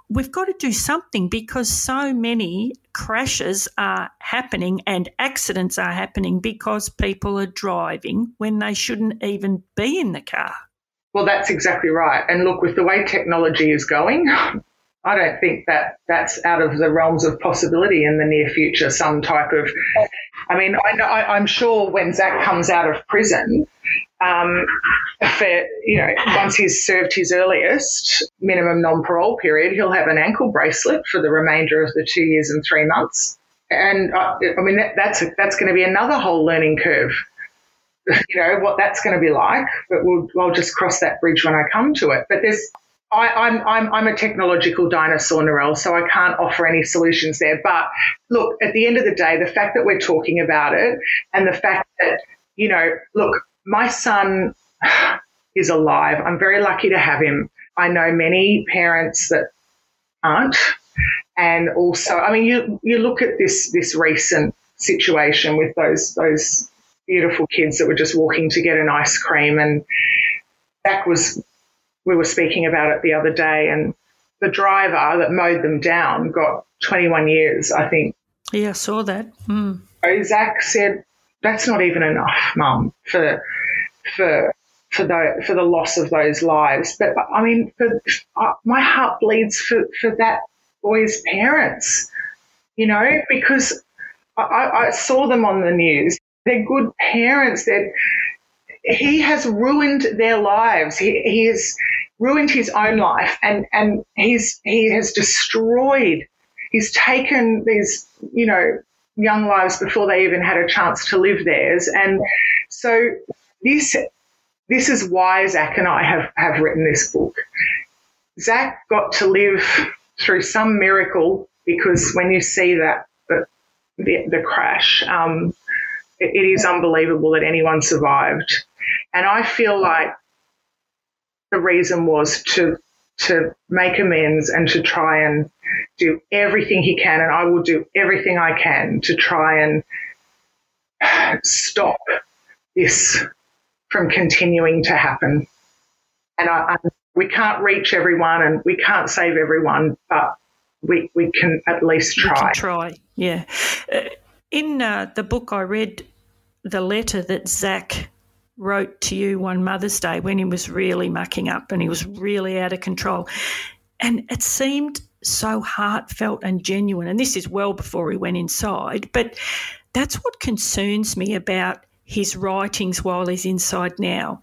we've got to do something because so many crashes are happening and accidents are happening because people are driving when they shouldn't even be in the car
well, that's exactly right. And look, with the way technology is going, I don't think that that's out of the realms of possibility in the near future. Some type of, I mean, I, am sure when Zac comes out of prison, um, for you know, once he's served his earliest minimum non-parole period, he'll have an ankle bracelet for the remainder of the two years and three months. And uh, I mean, that, that's that's going to be another whole learning curve you know, what that's going to be like, but we'll, I'll just cross that bridge when I come to it. But there's, I, I'm, I'm, I'm a technological dinosaur, Narelle, so I can't offer any solutions there. But look, at the end of the day, the fact that we're talking about it and the fact that, you know, look, my son is alive. I'm very lucky to have him. I know many parents that aren't. And also, I mean, you, you look at this, this recent situation with those, those beautiful kids that were just walking to get an ice cream. And that was, we were speaking about it the other day, and the driver that mowed them down got 21 years, I think.
Yeah, I saw that. Mm.
Zac said, that's not even enough, mum, for, for, for the, for the loss of those lives. But I mean, for, uh, my heart bleeds for, for that boy's parents, you know, because I, I saw them on the news they're good parents. That he has ruined their lives. He, he has ruined his own life, and and he's he has destroyed. He's taken these, you know, young lives before they even had a chance to live theirs, and so this this is why Zac and I have have written this book. Zac got to live through some miracle because when you see that the, the, the crash, um, it is unbelievable that anyone survived. And I feel like the reason was to to make amends and to try and do everything he can, and I will do everything I can to try and stop this from continuing to happen. And I, I, we can't reach everyone, and we can't save everyone, but we we can at least try.
try, yeah. Uh, in uh, the book I read, the letter that Zac wrote to you one Mother's Day when he was really mucking up and he was really out of control. And it seemed so heartfelt and genuine. And this is well before he went inside. But that's what concerns me about his writings while he's inside now.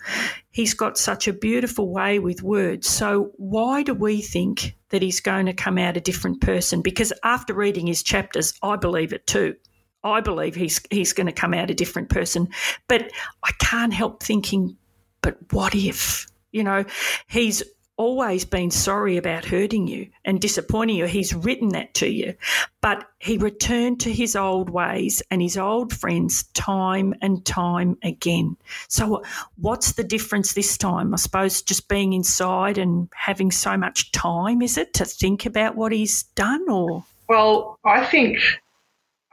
He's got such a beautiful way with words. So, why do we think that he's going to come out a different person? Because after reading his chapters, I believe it too. I believe he's he's going to come out a different person. But I can't help thinking, but what if? You know, he's always been sorry about hurting you and disappointing you. He's written that to you. But he returned to his old ways and his old friends time and time again. So, what's the difference this time? I suppose just being inside and having so much time, is it, to think about what he's done or?
Well, I think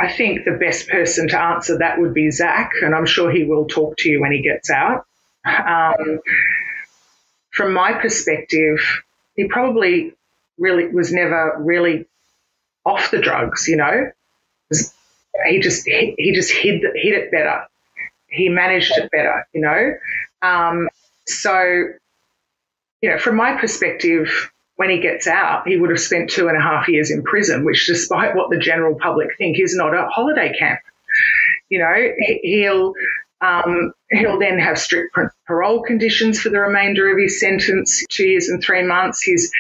I think the best person to answer that would be Zac, and I'm sure he will talk to you when he gets out. Um, from my perspective, he probably really was never really off the drugs. You know, he just he just hid hid it better. He managed it better. You know, um, so you know, from my perspective, when he gets out, he would have spent two and a half years in prison, which, despite what the general public think, is not a holiday camp. You know, he'll um, he'll then have strict parole conditions for the remainder of his sentence, two years and three months. He's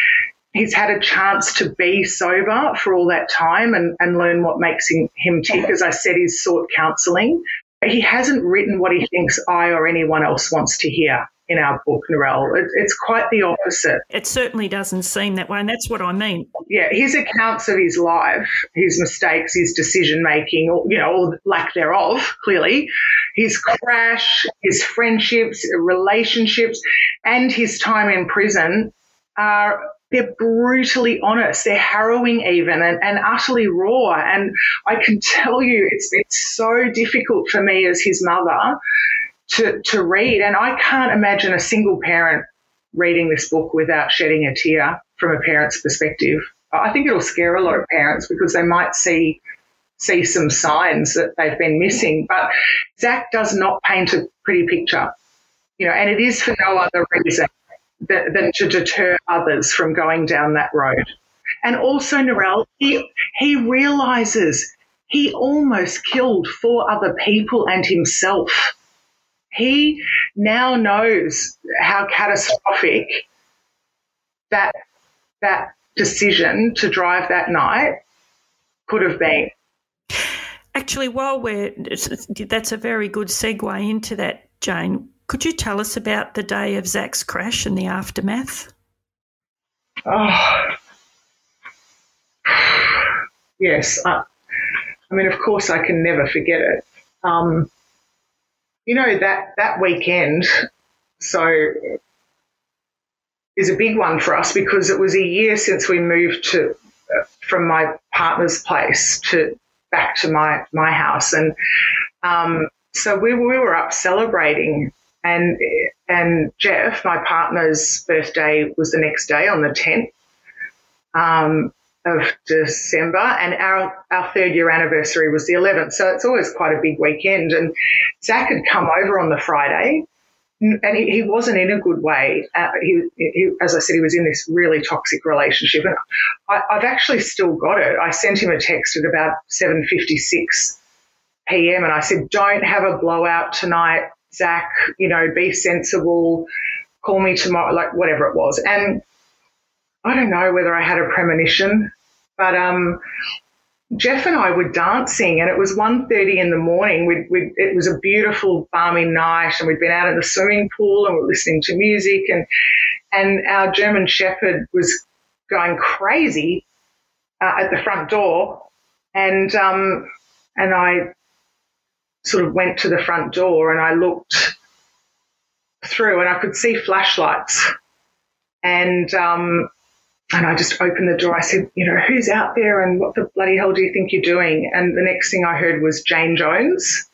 he's had a chance to be sober for all that time and, and learn what makes him, him tick. As I said, he's sought counselling. He hasn't written what he thinks I or anyone else wants to hear in our book, Narelle. It, it's quite the opposite.
It certainly doesn't seem that way, and that's what I mean.
Yeah, his accounts of his life, his mistakes, his decision making, or you know, or lack thereof, clearly, his crash, his friendships, relationships, and his time in prison are they're brutally honest. They're harrowing even and, and utterly raw. And I can tell you it's been so difficult for me as his mother to, to read. And I can't imagine a single parent reading this book without shedding a tear from a parent's perspective. I think it'll scare a lot of parents because they might see see some signs that they've been missing. But Zac does not paint a pretty picture, you know, and it is for no other reason than, than to deter others from going down that road. And also, Narelle, he, he realizes he almost killed four other people and himself he now knows how catastrophic that that decision to drive that night could have been.
Actually, while we're that's a very good segue into that, Jane. Could you tell us about the day of Zac's crash and the aftermath?
Oh, [sighs] yes. I, I mean, of course, I can never forget it. Um, you know that that weekend, so is a big one for us because it was a year since we moved to uh, from my partner's place to back to my my house, and um, so we we were up celebrating, and and Jeff, my partner's birthday was the next day on the tenth. Um, of December, and our, our third year anniversary was the 11th. So it's always quite a big weekend. And Zac had come over on the Friday, and he, he wasn't in a good way. Uh, he, he, as I said, he was in this really toxic relationship, and I, I've actually still got it. I sent him a text at about 7:56 p.m. and I said, "Don't have a blowout tonight, Zac. You know, be sensible. Call me tomorrow, like whatever it was." And I don't know whether I had a premonition, but um, Jeff and I were dancing, and it was 1.30 in the morning. We'd, we'd, it was a beautiful, balmy night, and we'd been out in the swimming pool, and we are listening to music, and and our German Shepherd was going crazy uh, at the front door, and um, and I sort of went to the front door, and I looked through, and I could see flashlights, and um, and I just opened the door. I said, you know, who's out there and what the bloody hell do you think you're doing? And the next thing I heard was Jane Jones.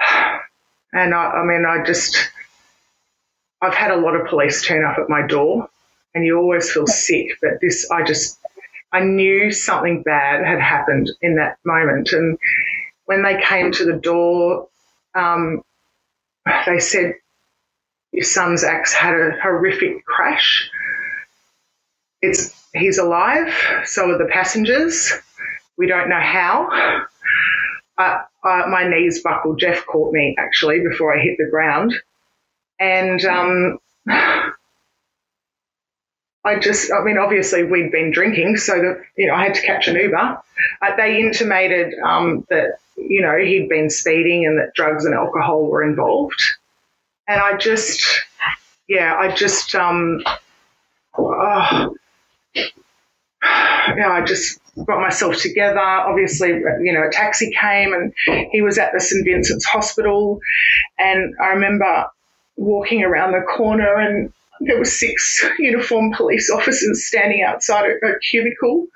[sighs] And I, I mean, I just, I've had a lot of police turn up at my door and you always feel sick. But this, I just, I knew something bad had happened in that moment. And when they came to the door, um, they said, your son Zac's had a horrific crash it's he's alive. So are the passengers. We don't know how. Uh, uh, my knees buckled. Jeff caught me actually before I hit the ground, and um, I just, I mean, obviously we'd been drinking, so that you know I had to catch an Uber. Uh, they intimated um, that you know he'd been speeding and that drugs and alcohol were involved, and I just, yeah, I just, um, oh, you know, I just got myself together. Obviously, you know, a taxi came and he was at the St. Vincent's Hospital. And I remember walking around the corner and there were six [laughs] uniformed police officers standing outside a, a cubicle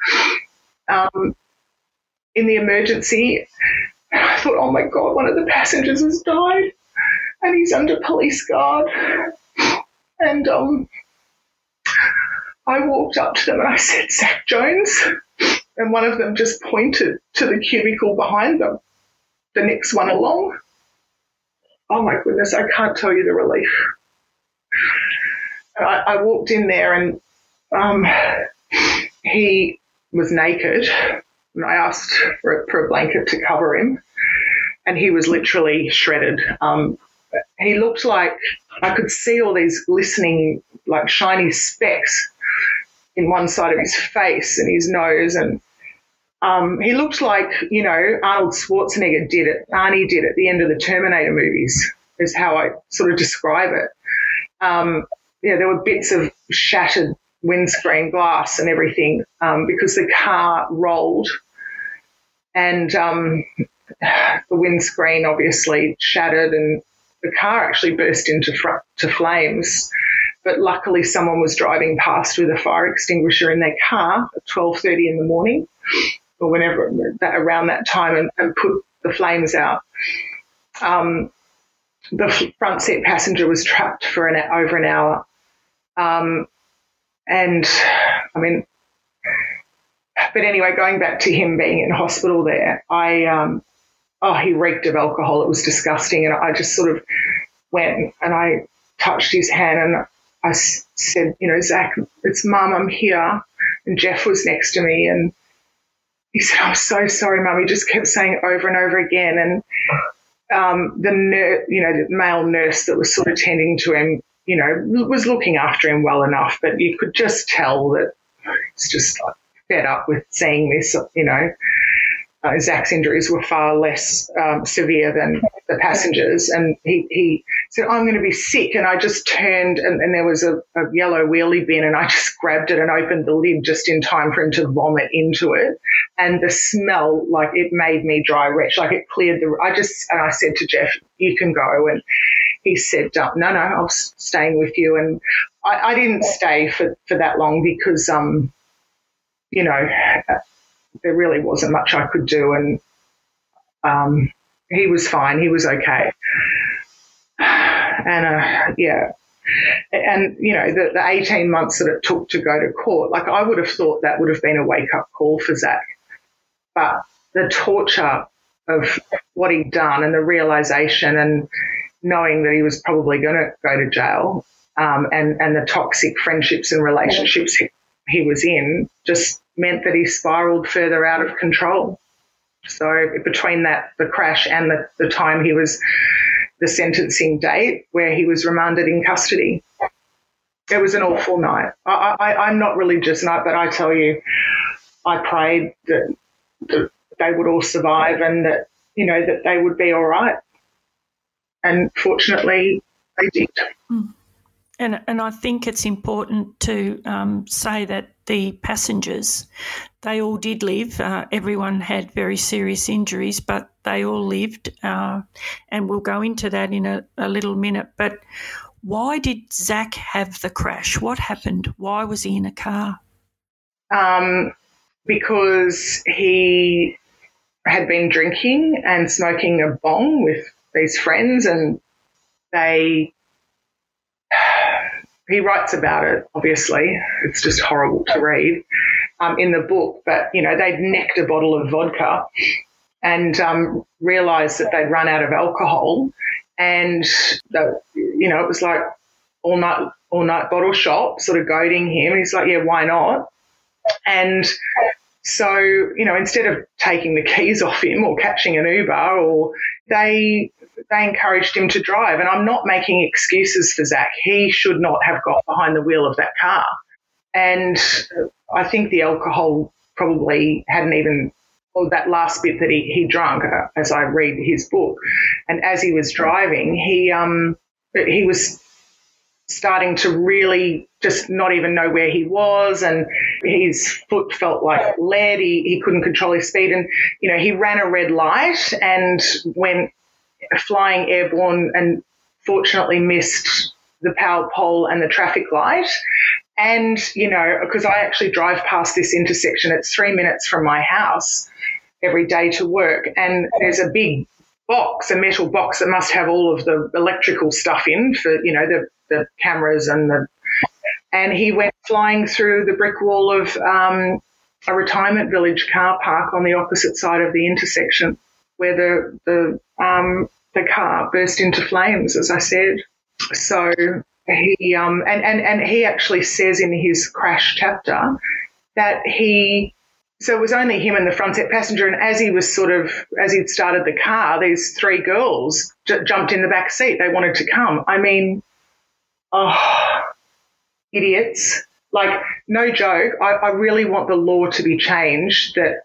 um, in the emergency. And I thought, oh my God, one of the passengers has died. and he's under police guard. And um, I walked up to them and I said, Zac Jones. And one of them just pointed to the cubicle behind them, the next one along. Oh my goodness, I can't tell you the relief. I, I walked in there and um, he was naked. And I asked for, for, a blanket to cover him, and he was literally shredded. Um, he looked like I could see all these glistening, like shiny specks in one side of his face and his nose, and um, he looked like you know Arnold Schwarzenegger did it. Arnie did it at the end of the Terminator movies. Is how I sort of describe it. Um, yeah, there were bits of shattered windscreen glass and everything um, because the car rolled and um, the windscreen obviously shattered and the car actually burst into fr- to flames. But luckily, someone was driving past with a fire extinguisher in their car at twelve thirty in the morning, or whenever that, around that time, and, and put the flames out. Um, the front seat passenger was trapped for an over an hour, um, and I mean, but anyway, going back to him being in hospital there, I um, oh, he reeked of alcohol. It was disgusting. And I just sort of went and I touched his hand and I said, you know, Zac, it's mum, I'm here. And Jeff was next to me and he said, I'm so sorry, mum. He just kept saying over and over again. And um, the ner- you know, the male nurse that was sort of tending to him, you know, was looking after him well enough, but you could just tell that he's just like fed up with seeing this, you know uh, Zac's injuries were far less um, severe than the passengers. And he, he said, I'm going to be sick. And I just turned and, and there was a, a, yellow wheelie bin and I just [laughs] grabbed it and opened the lid just in time for him to vomit into it. And the smell, like it made me dry retch, like it cleared the, I just, and I said to Jeff, you can go. And he said, no, no, I'm staying with you. And I, I didn't stay for, for that long because, um, you know, there really wasn't much I could do, and um, he was fine. He was okay. And uh, yeah, and you know the, the 18 months that it took to go to court, like I would have thought that would have been a wake up call for Zac, but the torture of what he'd done and the realization and knowing that he was probably going to go to jail um, and and the toxic friendships and relationships he was in just meant that he spiraled further out of control. So between that, the crash and the, the time he was the sentencing date where he was remanded in custody, it was an awful night. I, am not religious, but I tell you, I prayed that, that they would all survive and that you know that they would be all right. And fortunately, they did. Mm.
And, and I think it's important to um, say that the passengers, they all did live. Uh, everyone had very serious injuries, but they all lived. Uh, and we'll go into that in a, a little minute. But why did Zac have the crash? What happened? Why was he in a car?
Um, because he had been drinking and smoking a bong with these friends, and they he writes about it, obviously. It's just horrible to read um, in the book. But, you know, they'd necked a bottle of vodka and um, realized that they'd run out of alcohol. And, the, you know, it was like all night, all night bottle shop, sort of goading him. And he's like, yeah, why not? And so, you know, instead of taking the keys off him or catching an Uber, or they they encouraged him to drive. And I'm not making excuses for Zac. He should not have got behind the wheel of that car. And I think the alcohol probably hadn't even, or that last bit that he, he drunk uh, as I read his book. And as he was driving, he, um, he was starting to really just not even know where he was and his foot felt like lead he, he couldn't control his speed and you know he ran a red light and went flying airborne and fortunately missed the power pole and the traffic light. And, you know, because I actually drive past this intersection, it's three minutes from my house every day to work. And there's a big box, a metal box that must have all of the electrical stuff in for, you know, the, the cameras and the. And he went flying through the brick wall of um, a retirement village car park on the opposite side of the intersection where the, the, um, the car burst into flames, as I said. So he, um, and, and, and he actually says in his crash chapter that he so it was only him and the front seat passenger. And as he was sort of, as he'd started the car, these three girls j- jumped in the back seat. They wanted to come. I mean, oh, idiots. Like, no joke. I, I really want the law to be changed that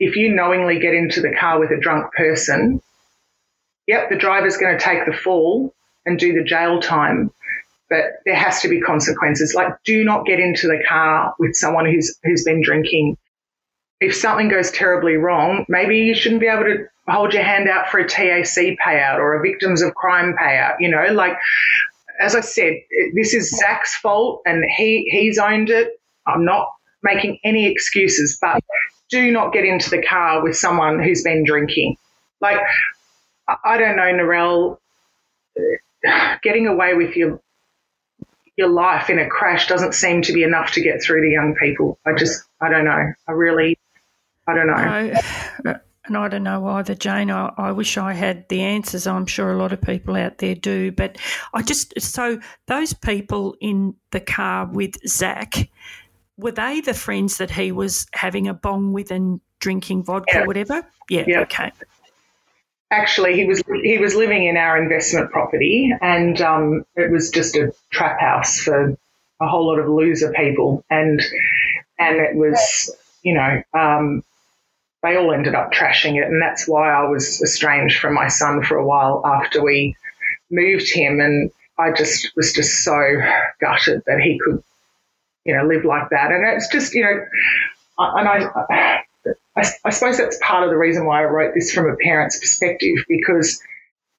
if you knowingly get into the car with a drunk person, yep, the driver's going to take the fall and do the jail time but there has to be consequences. Like, do not get into the car with someone who's who's been drinking if something goes terribly wrong, maybe you shouldn't be able to hold your hand out for a TAC payout or a victims of crime payout. You know, like as I said, this is Zac's fault and he he's owned it. I'm not making any excuses, but do not get into the car with someone who's been drinking. Like I don't know, Narelle, [sighs] getting away with your your life in a crash doesn't seem to be enough to get through to young people. I just I don't know. I really I don't know. [sighs]
and I don't know either, Jane. I, I, wish I had the answers. I'm sure a lot of people out there do. But I just, so those people in the car with Zac, were they the friends that he was having a bong with and drinking vodka yeah. or whatever? Yeah, yeah, okay.
Actually, he was he was living in our investment property, and um, it was just a trap house for a whole lot of loser people, and and it was you know um, they all ended up trashing it. And that's why I was estranged from my son for a while after we moved him. And I just was just so gutted that he could, you know, live like that. And it's just, you know, and I, I, I suppose that's part of the reason why I wrote this from a parent's perspective because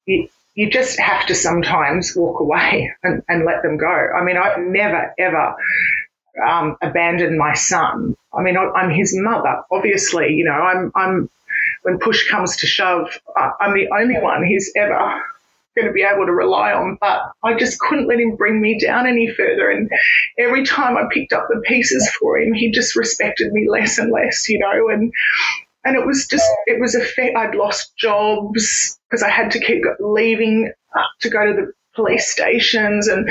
you, you just have to sometimes walk away and, and let them go. I mean, I've never, ever um, abandon my son. I mean, I'm his mother. Obviously, you know, I'm, I'm, when push comes to shove, I'm the only one he's ever going to be able to rely on. But I just couldn't let him bring me down any further. And every time I picked up the pieces for him, he just respected me less and less, you know, and, and it was just, it was a fact. I'd lost jobs because I had to keep leaving to go to the police stations and,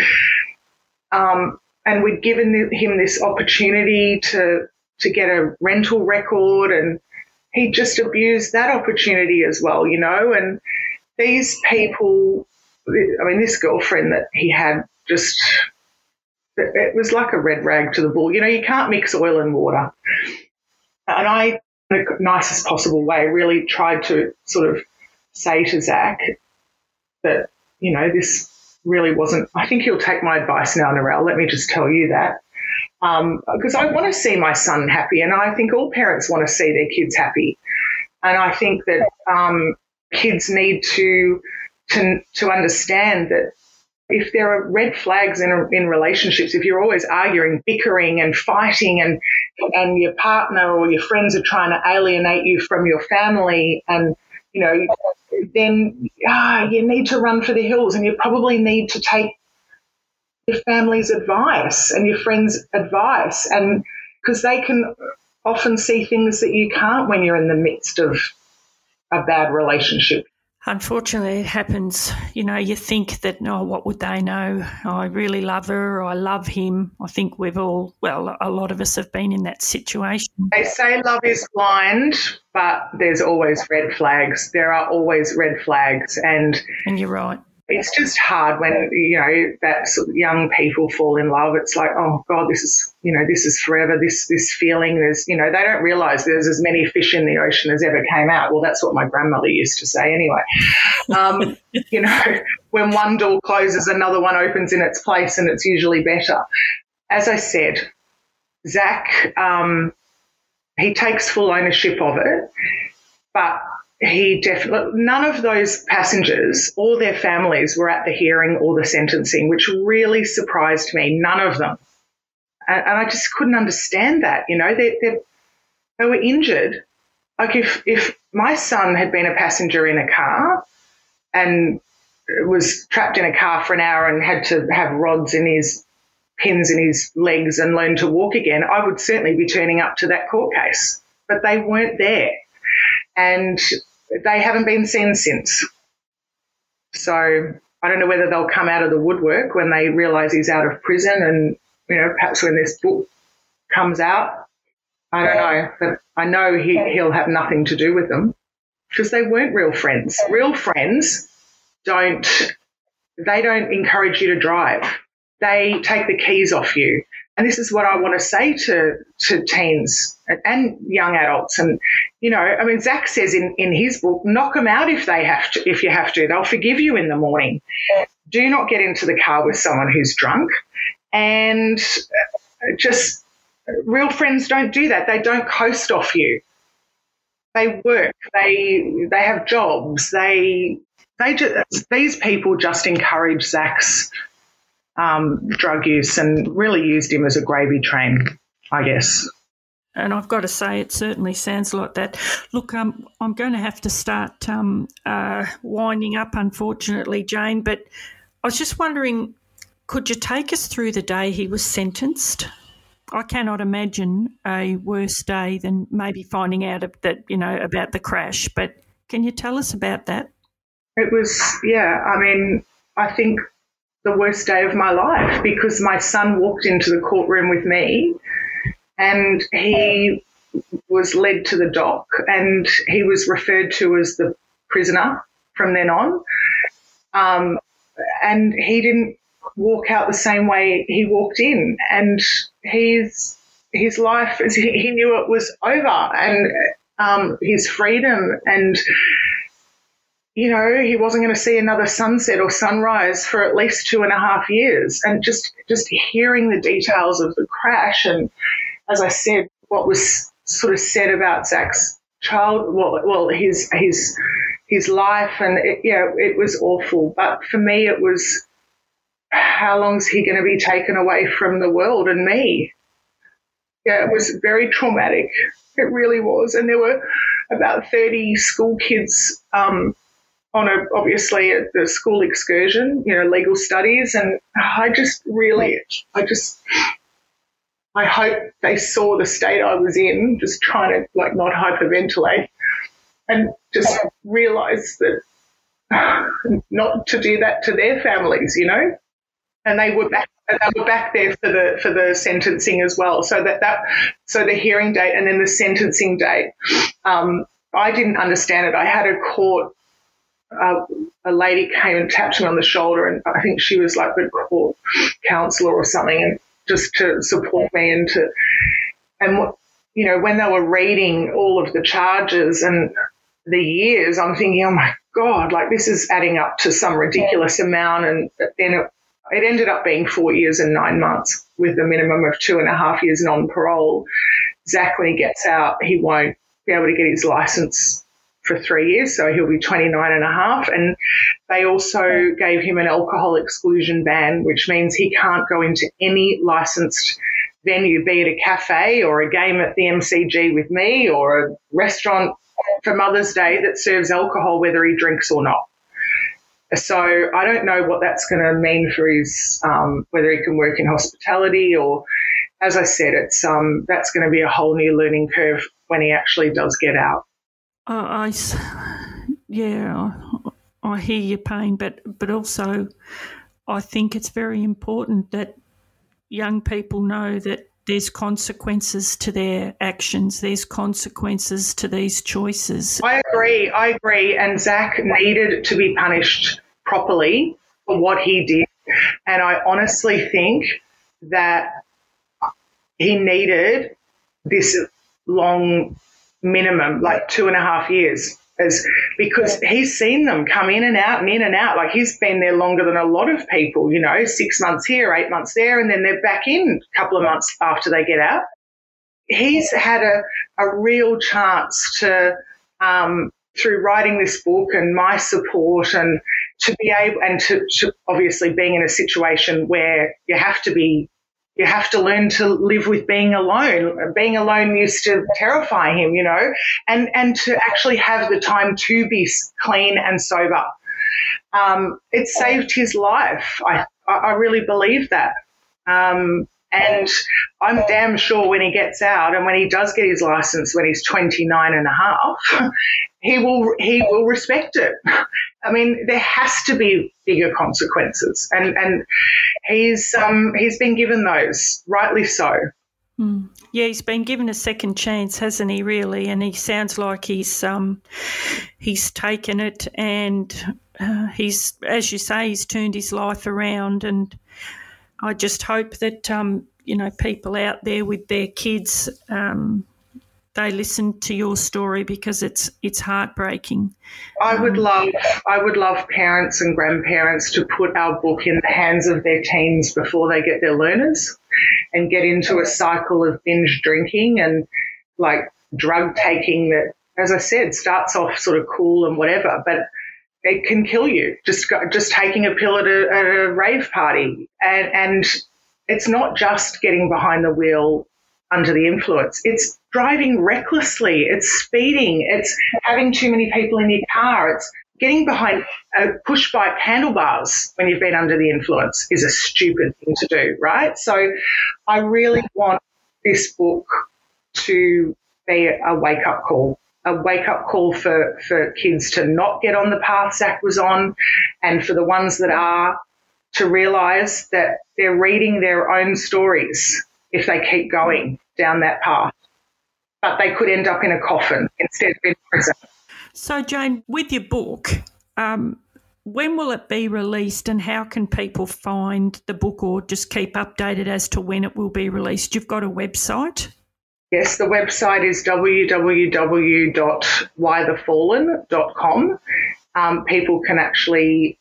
um, and we'd given him this opportunity to to get a rental record and he just abused that opportunity as well, you know. And these people, I mean, this girlfriend that he had just, it was like a red rag to the bull. You know, you can't mix oil and water. And I, in the nicest possible way, really tried to sort of say to Zac that, you know, this really wasn't. I think he'll take my advice now, Narelle. Let me just tell you that. Because um, I want to see my son happy, and I think all parents want to see their kids happy. And I think that um, kids need to, to to understand that if there are red flags in, in relationships, if you're always arguing, bickering, and fighting, and and your partner or your friends are trying to alienate you from your family, and you know then ah, you need to run for the hills and you probably need to take your family's advice and your friends' advice. And because they can often see things that you can't when you're in the midst of a bad relationship.
Unfortunately, it happens. You know, you think that, oh, what would they know? I really love her, I love him. I think we've all, well, a lot of us have been in that situation.
They say love is blind, but there's always red flags. There are always red flags. And,
and you're right
it's just hard when you know that sort of young people fall in love. It's like, oh God, this is you know this is forever. This this feeling. There's you know they don't realise there's as many fish in the ocean as ever came out. Well, that's what my grandmother used to say anyway. Um, [laughs] you know, when one door closes, another one opens in its place, and it's usually better. As I said, Zac, um, he takes full ownership of it, but he definitely, none of those passengers or their families were at the hearing or the sentencing, which really surprised me. None of them. And, and I just couldn't understand that. You know, they, they, they were injured like if if my son had been a passenger in a car and was trapped in a car for an hour and had to have rods in his pins in his legs and learn to walk again, I would certainly be turning up to that court case. But they weren't there. And they haven't been seen since. So I don't know whether they'll come out of the woodwork when they realise he's out of prison and, you know, perhaps when this book comes out. I don't know. But I know he, he'll have nothing to do with them because they weren't real friends. Real friends don't, they don't encourage you to drive. They take the keys off you. And this is what I want to say to, to teens and young adults. And, you know, I mean, Zac says in, in his book, knock them out if they have to, if you have to. They'll forgive you in the morning. Do not get into the car with someone who's drunk. And uh, just uh, real friends don't do that. They don't coast off you. They work. They they have jobs. They they just, these people just encourage Zac's um, drug use and really used him as a gravy train, I guess.
And I've got to say, it certainly sounds like that. Look, um, I'm going to have to start um, uh, winding up, unfortunately, Jane. But I was just wondering, could you take us through the day he was sentenced? I cannot imagine a worse day than maybe finding out that you know about the crash. But can you tell us about that?
It was, yeah. I mean, I think the worst day of my life because my son walked into the courtroom with me and he was led to the dock and he was referred to as the prisoner from then on. Um, and he didn't walk out the same way he walked in. And his his life, [laughs] he knew it was over, and um, his freedom and you know, he wasn't going to see another sunset or sunrise for at least two and a half years. And just just hearing the details of the crash and, as I said, what was sort of said about Zac's child, well, well, his his his life, and it, yeah, it was awful. But for me, it was how long is he going to be taken away from the world and me? Yeah, it was very traumatic. It really was, and there were about thirty school kids. Um, on a obviously a, a school excursion, you know, legal studies, and I just really, I just, I hope they saw the state I was in, just trying to like not hyperventilate, and just realize that not to do that to their families, you know, and they were back. They were back there for the for the sentencing as well. So that that so the hearing date and then the sentencing date. Um, I didn't understand it. I had a court uh, a lady came and tapped me on the shoulder, and I think she was like the court counselor or something, and just to support me and to and what you know when they were reading all of the charges and the years, I'm thinking, oh my god, like this is adding up to some ridiculous amount, and then it, it ended up being four years and nine months with a minimum of two and a half years non parole. Zac, when he gets out, he won't be able to get his license for three years, so he'll be 29 and a half. And they also gave him an alcohol exclusion ban, which means he can't go into any licensed venue, be it a cafe or a game at the MCG with me or a restaurant for Mother's Day that serves alcohol, whether he drinks or not. So I don't know what that's going to mean for his um, whether he can work in hospitality or, as I said, it's um, that's going to be a whole new learning curve when he actually does get out.
I, yeah, I hear your pain, but but also, I think it's very important that young people know that there's consequences to their actions. There's consequences to these choices.
I agree. I agree. And Zac needed to be punished properly for what he did. And I honestly think that he needed this long minimum, like two and a half years. is because he's seen them come in and out and in and out. Like he's been there longer than a lot of people, you know, six months here, eight months there, and then they're back in a couple of months after they get out. He's had a, a real chance to, um, through writing this book and my support and to be able, and to, to obviously being in a situation where you have to be You have to learn to live with being alone. Being alone used to terrify him, you know, and, and to actually have the time to be clean and sober. Um, it saved his life. I, I really believe that. Um, and I'm damn sure when he gets out and when he does get his license when he's 29 and a half, [laughs] he will he will respect it. I mean, there has to be bigger consequences, and and he's um, he's been given those, rightly so.
Mm. Yeah, he's been given a second chance, hasn't he? Really, and he sounds like he's um, he's taken it, and uh, he's, as you say, he's turned his life around, and I just hope that um, you know people out there with their kids um, they listen to your story because it's it's heartbreaking.
I would um, love I would love parents and grandparents to put our book in the hands of their teens before they get their learners and get into a cycle of binge drinking and like drug taking that as I said starts off sort of cool and whatever but it can kill you just just taking a pill at a, at a rave party and and it's not just getting behind the wheel under the influence. It's driving recklessly. It's speeding. It's having too many people in your car. It's getting behind a push bike handlebars when you've been under the influence is a stupid thing to do, right? So I really want this book to be a wake up call. A wake up call for, for kids to not get on the path Zac was on, and for the ones that are to realize that they're reading their own stories if they keep going down that path. But they could end up in a coffin instead of in prison.
So, Jane, with your book, um, when will it be released and how can people find the book or just keep updated as to when it will be released? You've got a website?
Yes, the website is www.whythefallen.com. Um, people can actually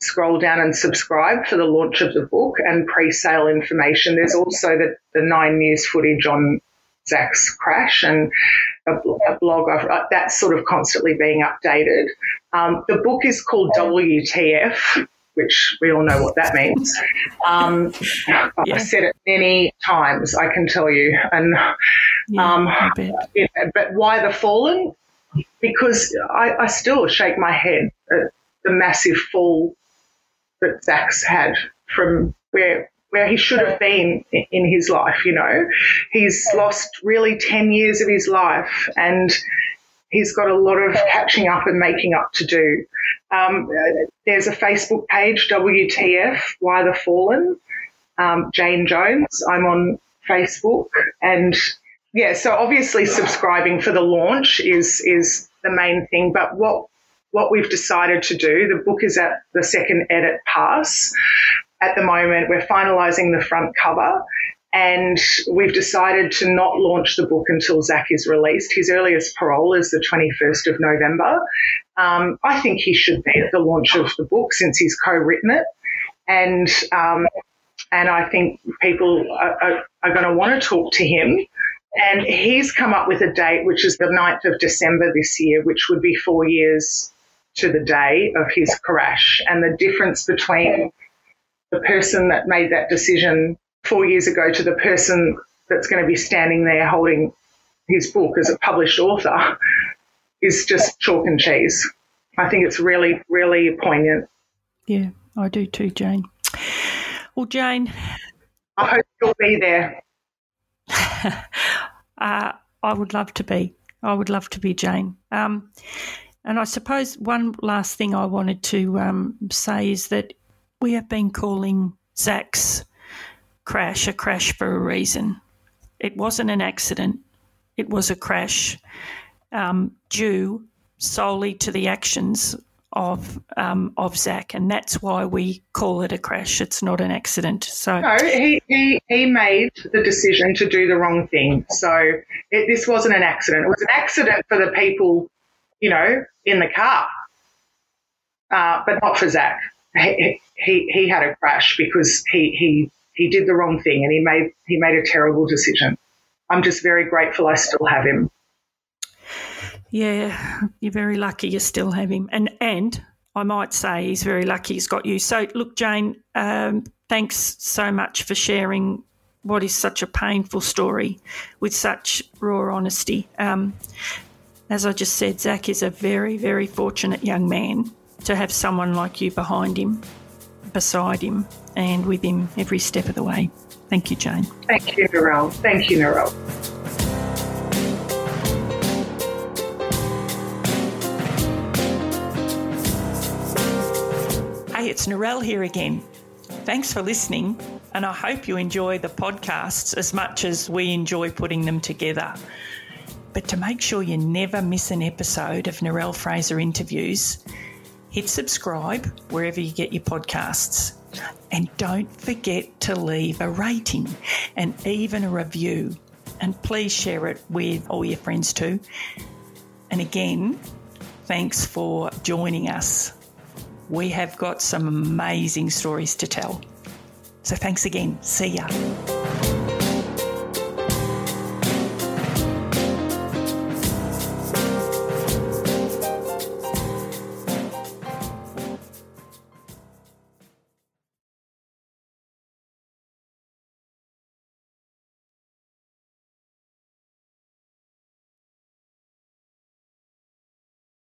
scroll down and subscribe for the launch of the book and pre-sale information. There's also the, the nine news footage on Zac's crash and a, a blog uh, that's sort of constantly being updated. Um, the book is called WTF, which we all know what that means. Um, yeah. I've said it many times, I can tell you. And yeah, um, but why the fallen? Because I, I still shake my head at the massive fall that Zac's had from where where he should have been in his life. You know, he's lost really ten years of his life, and he's got a lot of catching up and making up to do. Um, there's a Facebook page, WTF, Why the Fallen, um, Jane Jones. I'm on Facebook, and yeah, so obviously subscribing for the launch is is the main thing. But what what we've decided to do, the book is at the second edit pass. At the moment, we're finalising the front cover and we've decided to not launch the book until Zac is released. His earliest parole is the 21st of November. Um, I think he should be at the launch of the book since he's co-written it, and um, and I think people are, are, are going to want to talk to him. And he's come up with a date, which is the 9th of December this year, which would be four years to the day of his crash and the difference between the person that made that decision four years ago to the person that's going to be standing there holding his book as a published author is just chalk and cheese. I think it's really, really poignant.
Yeah, I do too, Jane. Well, Jane.
I hope you'll be there. [laughs]
uh, I would love to be. I would love to be Jane. Um, and I suppose one last thing I wanted to um, say is that we have been calling Zac's crash a crash for a reason. It wasn't an accident, it was a crash um, due solely to the actions of um, of Zac, and that's why we call it a crash. It's not an accident. So
no, he, he, he made the decision to do the wrong thing. So it, this wasn't an accident. It was an accident for the people you know, in the car. Uh, but not for Zac. He, he had a crash because he, he, he did the wrong thing and he made, he made a terrible decision. I'm just very grateful I still have him.
Yeah, you're very lucky you still have him. And, and I might say he's very lucky he's got you. So, look, Jane, um, thanks so much for sharing what is such a painful story with such raw honesty. Um, as I just said, Zac is a very, very fortunate young man to have someone like you behind him, beside him, and with him every step of the way. Thank you, Jane.
Thank you, Narelle. Thank you, Narelle.
Hey, it's Narelle here again. Thanks for listening, and I hope you enjoy the podcasts as much as we enjoy putting them together. But to make sure you never miss an episode of Narelle Fraser interviews, hit subscribe wherever you get your podcasts. And don't forget to leave a rating and even a review. And please share it with all your friends too. And again, thanks for joining us. We have got some amazing stories to tell. So thanks again. See ya.